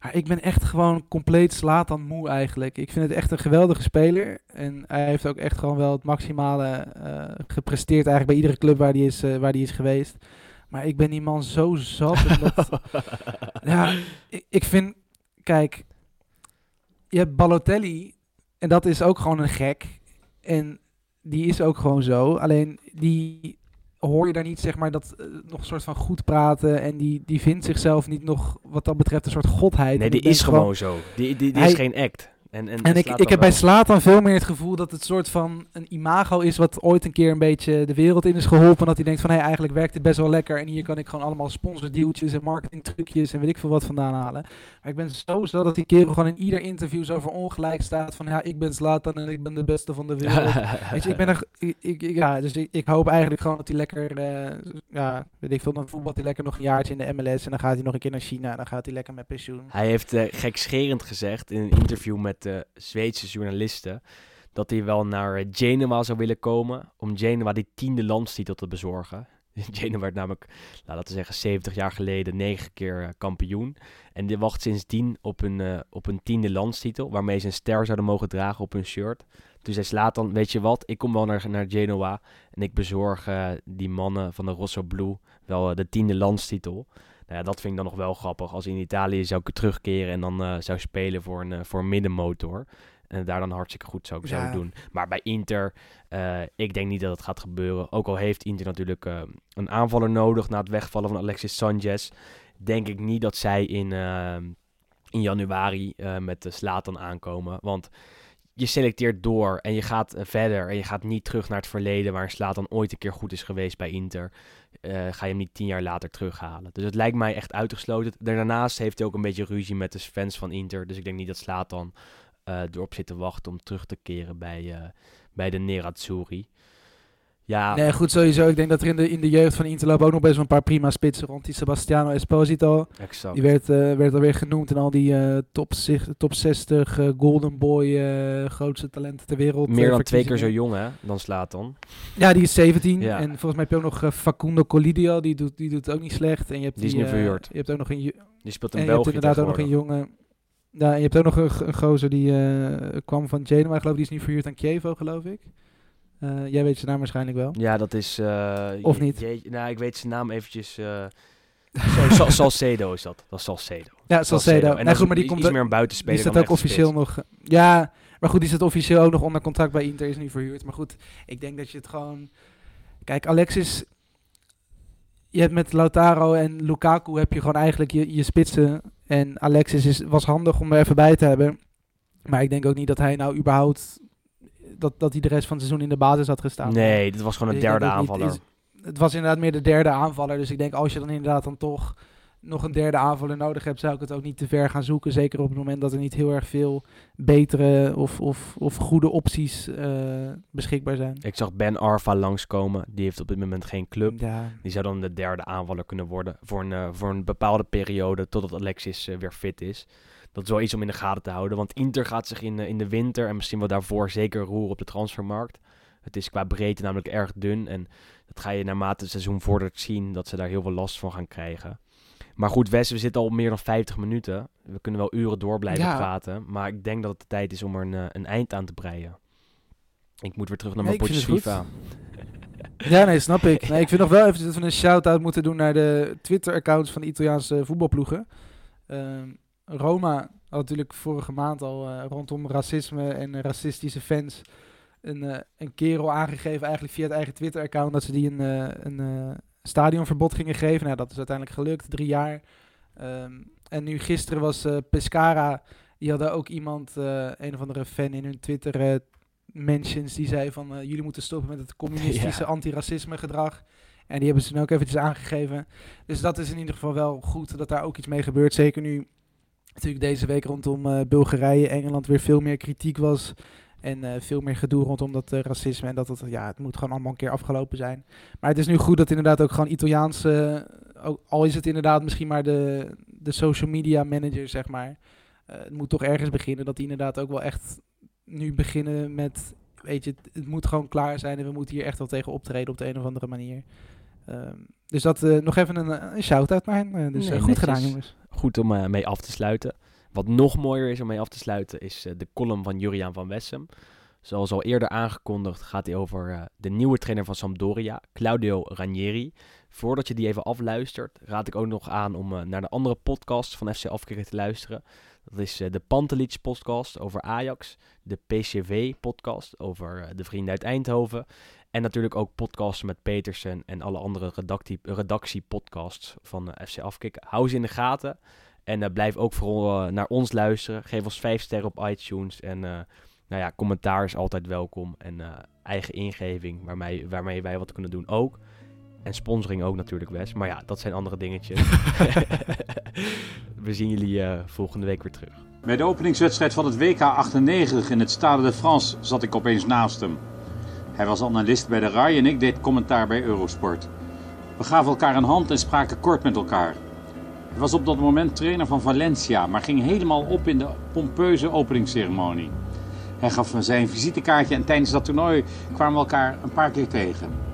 Maar ik ben echt gewoon compleet slaat aan moe eigenlijk. Ik vind het echt een geweldige speler. En hij heeft ook echt gewoon wel het maximale uh, gepresteerd eigenlijk bij iedere club waar hij is, waar die is geweest. Maar ik ben die man zo zat. Dat, ja, ik, ik vind, kijk, je hebt Balotelli en dat is ook gewoon een gek. En die is ook gewoon zo. Alleen die hoor je daar niet, zeg maar, dat uh, nog een soort van goed praten. En die, die vindt zichzelf niet nog, wat dat betreft, een soort godheid. Nee, die is gewoon, zo. Die, die, die is geen act. En, en, en ik, ik heb bij Slatan veel meer het gevoel dat het soort van een imago is wat ooit een keer een beetje de wereld in is geholpen. Dat hij denkt van hé, hey, eigenlijk werkt het best wel lekker. En hier kan ik gewoon allemaal sponsordeeltjes en marketingtrucjes en weet ik veel wat vandaan halen. Maar ik ben zo zo dat die kerel gewoon in ieder interview zo voor ongelijk staat van ja, ik ben Slatan en ik ben de beste van de wereld. weet je, ik ben er, ik, ik, ja, dus ik, ik, hoop eigenlijk gewoon dat hij lekker, uh, ja, weet ik veel, dan voetbalt hij lekker nog een jaartje in de MLS en dan gaat hij nog een keer naar China en dan gaat hij lekker met pensioen. Hij heeft uh, gekscherend gezegd in een interview met de Zweedse journalisten dat hij wel naar eh, Genoa zou willen komen om Genoa die tiende landstitel te bezorgen. Genoa werd namelijk, nou, laten we zeggen, 70 jaar geleden negen keer eh, kampioen. En die wacht sindsdien op een, uh, op een tiende landstitel, waarmee ze een ster zouden mogen dragen op hun shirt. Dus hij slaat dan, weet je wat, ik kom wel naar, naar Genoa en ik bezorg die mannen van de Rosso Blue wel de tiende landstitel. Nou ja, dat vind ik dan nog wel grappig. Als in Italië zou ik terugkeren en dan uh, zou spelen voor een, uh, voor een middenmotor. En daar dan hartstikke goed zou ik ja. doen. Maar bij Inter, uh, ik denk niet dat het gaat gebeuren. Ook al heeft Inter natuurlijk een aanvaller nodig na het wegvallen van Alexis Sanchez. Denk ik niet dat zij in, in januari met de Slatan aankomen. Want je selecteert door en je gaat verder. En je gaat niet terug naar het verleden waar Slatan ooit een keer goed is geweest bij Inter uh, ga je hem niet tien jaar later terughalen. Dus het lijkt mij echt uitgesloten. Daarnaast heeft hij ook een beetje ruzie met de fans van Inter. Dus ik denk niet dat Slaat dan uh, erop zit te wachten om terug te keren bij, bij de Nerazzurri. Ja. Nee, goed sowieso. Ik denk dat er in de, in de jeugd van Inter lopen ook nog best wel een paar prima spitsen rond. Die Sebastiano Esposito. Exact. Die werd, uh, werd alweer genoemd in al die uh, top, top 60 uh, Golden Boy grootste talenten ter wereld. Meer dan twee keer zo jong hè, dan slaat dan. Ja, die is 17. Ja. En volgens mij heb je ook nog Facundo Colidio. Die doet, die doet ook niet slecht. En je hebt die, die is nu verhuurd. Je hebt ook nog een... Die speelt in België Je hebt inderdaad ook nog een jongen... Ja, en je hebt ook nog een, een gozer die kwam van Genoa. Ik geloof die is nu verhuurd aan Kievo, geloof ik. Uh, jij weet zijn naam waarschijnlijk wel. Ja, dat is... Uh, of niet? Je, nou, ik weet zijn naam eventjes... Uh, Salcedo is dat. Dat is Salcedo. Ja, Salcedo. En nee, goed, maar die komt iets meer een buitenspeler Die staat ook officieel nog... Ja, Maar goed, die zit officieel ook nog onder contract bij Inter, is nu verhuurd. Maar goed, ik denk dat je het gewoon... Kijk, Alexis... Je hebt met Lautaro en Lukaku heb je gewoon eigenlijk je, je spitsen. En Alexis is, was handig om er even bij te hebben. Maar ik denk ook niet dat hij nou überhaupt... Dat, dat hij de rest van het seizoen in de basis had gestaan. Nee, dit was gewoon een Dus derde niet- aanvaller. is- het was inderdaad meer de derde aanvaller. Dus ik denk als je dan inderdaad dan toch nog een derde aanvaller nodig hebt, zou ik het ook niet te ver gaan zoeken. Zeker op het moment dat er niet heel erg veel betere of, of, of goede opties eh, beschikbaar zijn. Ik zag Ben Arfa langskomen. Die heeft op dit moment geen club. Ja, Die zou dan de derde aanvaller kunnen worden voor een, eh, voor een bepaalde periode totdat Alexis eh, weer fit is. Dat is wel iets om in de gaten te houden. Want Inter gaat zich in, in de winter en misschien wel daarvoor zeker roeren op de transfermarkt. Het is qua breedte namelijk erg dun. En dat ga je naarmate het seizoen vordert zien dat ze daar heel veel last van gaan krijgen. Maar goed, Wes, we zitten al meer dan 50 minuten. We kunnen wel uren door blijven Ja. praten. Maar ik denk dat het de tijd is om er een, eh, een eind aan te breien. Ik moet weer terug naar mijn het FIFA. ja nee, snap ik. Nee, ik vind nog wel even dat we een shout-out moeten doen naar de Twitter-accounts van de Italiaanse voetbalploegen. Ehm, Roma had natuurlijk vorige maand al eh, rondom racisme en racistische fans een, eh, een kerel aangegeven, eigenlijk via het eigen Twitter-account, dat ze die een, eh, een stadionverbod gingen geven. Nou, dat is uiteindelijk gelukt, drie jaar. Ehm, en nu gisteren was Pescara, die hadden ook iemand, een of andere fan in hun Twitter mentions, die zei van jullie moeten stoppen met het communistische Ja. antiracisme gedrag. En die hebben ze dan ook eventjes aangegeven. Dus dat is in ieder geval wel goed dat daar ook iets mee gebeurt. Zeker nu natuurlijk deze week rondom eh, Bulgarije, Engeland weer veel meer kritiek was. En eh, veel meer gedoe rondom dat eh, racisme. En dat het, ja, het moet gewoon allemaal een keer afgelopen zijn. Maar het is nu goed dat inderdaad ook gewoon Italiaanse, ook, al is het inderdaad misschien maar de, de social media manager, zeg maar. het moet toch ergens beginnen. Dat die inderdaad ook wel echt nu beginnen met, weet je, het, moet gewoon klaar zijn. En we moeten hier echt wel tegen optreden op de een of andere manier. Ehm, dus dat eh, nog even een, een shout-out naar hen. Eh, dus Nee, eh, goed netjes. gedaan, jongens. goed om eh, mee af te sluiten. Wat nog mooier is om mee af te sluiten is eh, de column van Juriaan van Wessem. Zoals al eerder aangekondigd gaat hij over eh, de nieuwe trainer van Sampdoria, Claudio Ranieri. Voordat je die even afluistert, raad ik ook nog aan om eh, naar de andere podcast van FC Afkikken te luisteren. Dat is eh, de Pantelic podcast over Ajax, de PCV podcast over eh, de vrienden uit Eindhoven. En natuurlijk ook podcasts met Petersen en alle andere redactie, redactiepodcasts van eh, FC Afkikken. Hou ze in de gaten. En blijf ook vooral naar ons luisteren. Geef ons 5 sterren op iTunes. En nou ja, commentaar is altijd welkom. En eigen ingeving waarmee, waarmee wij wat kunnen doen ook. En sponsoring ook natuurlijk, Wes. Maar ja, dat zijn andere dingetjes. We zien jullie eh, volgende week weer terug. Bij de openingswedstrijd van het WK 98 in het Stade de France zat ik opeens naast hem. Hij was analist bij de RAI en ik deed commentaar bij Eurosport. We gaven elkaar een hand en spraken kort met elkaar. Hij was op dat moment trainer van Valencia, maar ging helemaal op in de pompeuze openingsceremonie. Hij gaf me zijn visitekaartje en tijdens dat toernooi kwamen we elkaar een paar keer tegen.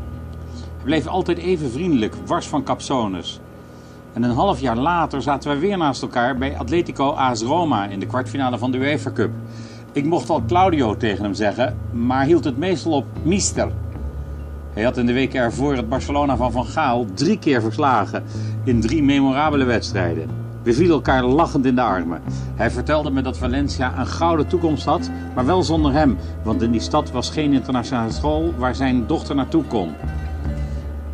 Hij bleef altijd even vriendelijk, wars van capsones. En een half jaar later zaten we weer naast elkaar bij Atletico AS Roma in de kwartfinale van de UEFA Cup. Ik mocht al Claudio tegen hem zeggen, maar hield het meestal op Mister. Hij had in de weken ervoor het Barcelona van Van Gaal drie keer verslagen in drie memorabele wedstrijden. We vielen elkaar lachend in de armen. Hij vertelde me dat Valencia een gouden toekomst had, maar wel zonder hem, want in die stad was geen internationale school waar zijn dochter naartoe kon.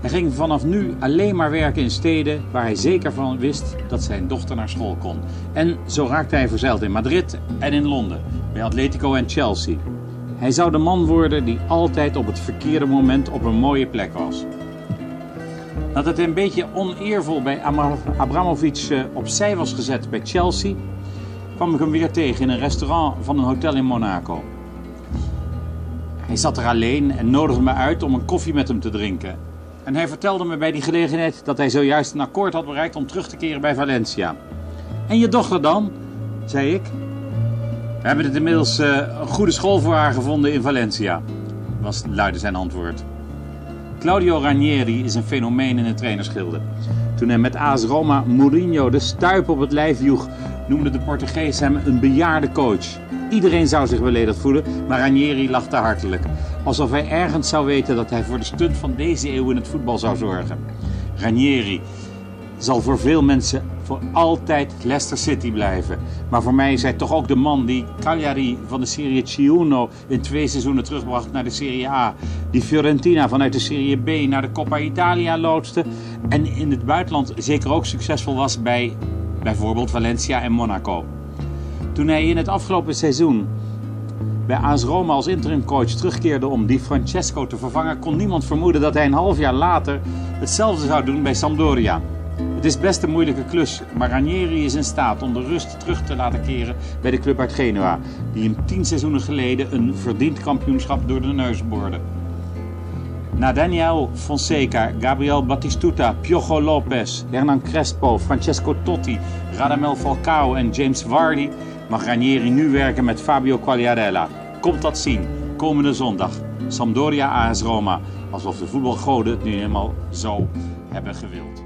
Hij ging vanaf nu alleen maar werken in steden waar hij zeker van wist dat zijn dochter naar school kon. En zo raakte hij verzeild in Madrid en in Londen, bij Atletico en Chelsea. Hij zou de man worden die altijd op het verkeerde moment op een mooie plek was. Nadat hij een beetje oneervol bij Abramovic eh, opzij was gezet bij Chelsea, kwam ik hem weer tegen in een restaurant van een hotel in Monaco. Hij zat er alleen en nodigde me uit om een koffie met hem te drinken. En hij vertelde me bij die gelegenheid dat hij zojuist een akkoord had bereikt om terug te keren bij Valencia. En je dochter dan? zei ik. We hebben het inmiddels eh, een goede school voor haar gevonden in Valencia, was luidde zijn antwoord. Claudio Ranieri is een fenomeen in het trainersgilde. Toen hij met AS Roma Mourinho de stuip op het lijf joeg, noemde de Portugees hem een bejaarde coach. Iedereen zou zich beledigd voelen, maar Ranieri lachte hartelijk. Alsof hij ergens zou weten dat hij voor de stunt van deze eeuw in het voetbal zou zorgen. Ranieri, zal voor veel mensen voor altijd Leicester City blijven. Maar voor mij is hij toch ook de man die Cagliari van de Serie Ciuno in twee seizoenen terugbracht naar de Serie A. Die Fiorentina vanuit de Serie B naar de Coppa Italia loodste. En in het buitenland zeker ook succesvol was bij bijvoorbeeld Valencia en Monaco. Toen hij in het afgelopen seizoen bij AS Roma als interimcoach terugkeerde om Di Francesco te vervangen, kon niemand vermoeden dat hij een half jaar later hetzelfde zou doen bij Sampdoria. Het is best een moeilijke klus, maar Ranieri is in staat om de rust terug te laten keren bij de club uit Genua, die hem tien seizoenen geleden een verdiend kampioenschap door de neus boorde. Na Daniel Fonseca, Gabriel Batistuta, Piojo Lopez, Hernan Crespo, Francesco Totti, Radamel Falcao en James Vardy mag Ranieri nu werken met Fabio Quagliarella. Komt dat zien, komende zondag. Sampdoria AS Roma, alsof de voetbalgoden het nu helemaal zo hebben gewild.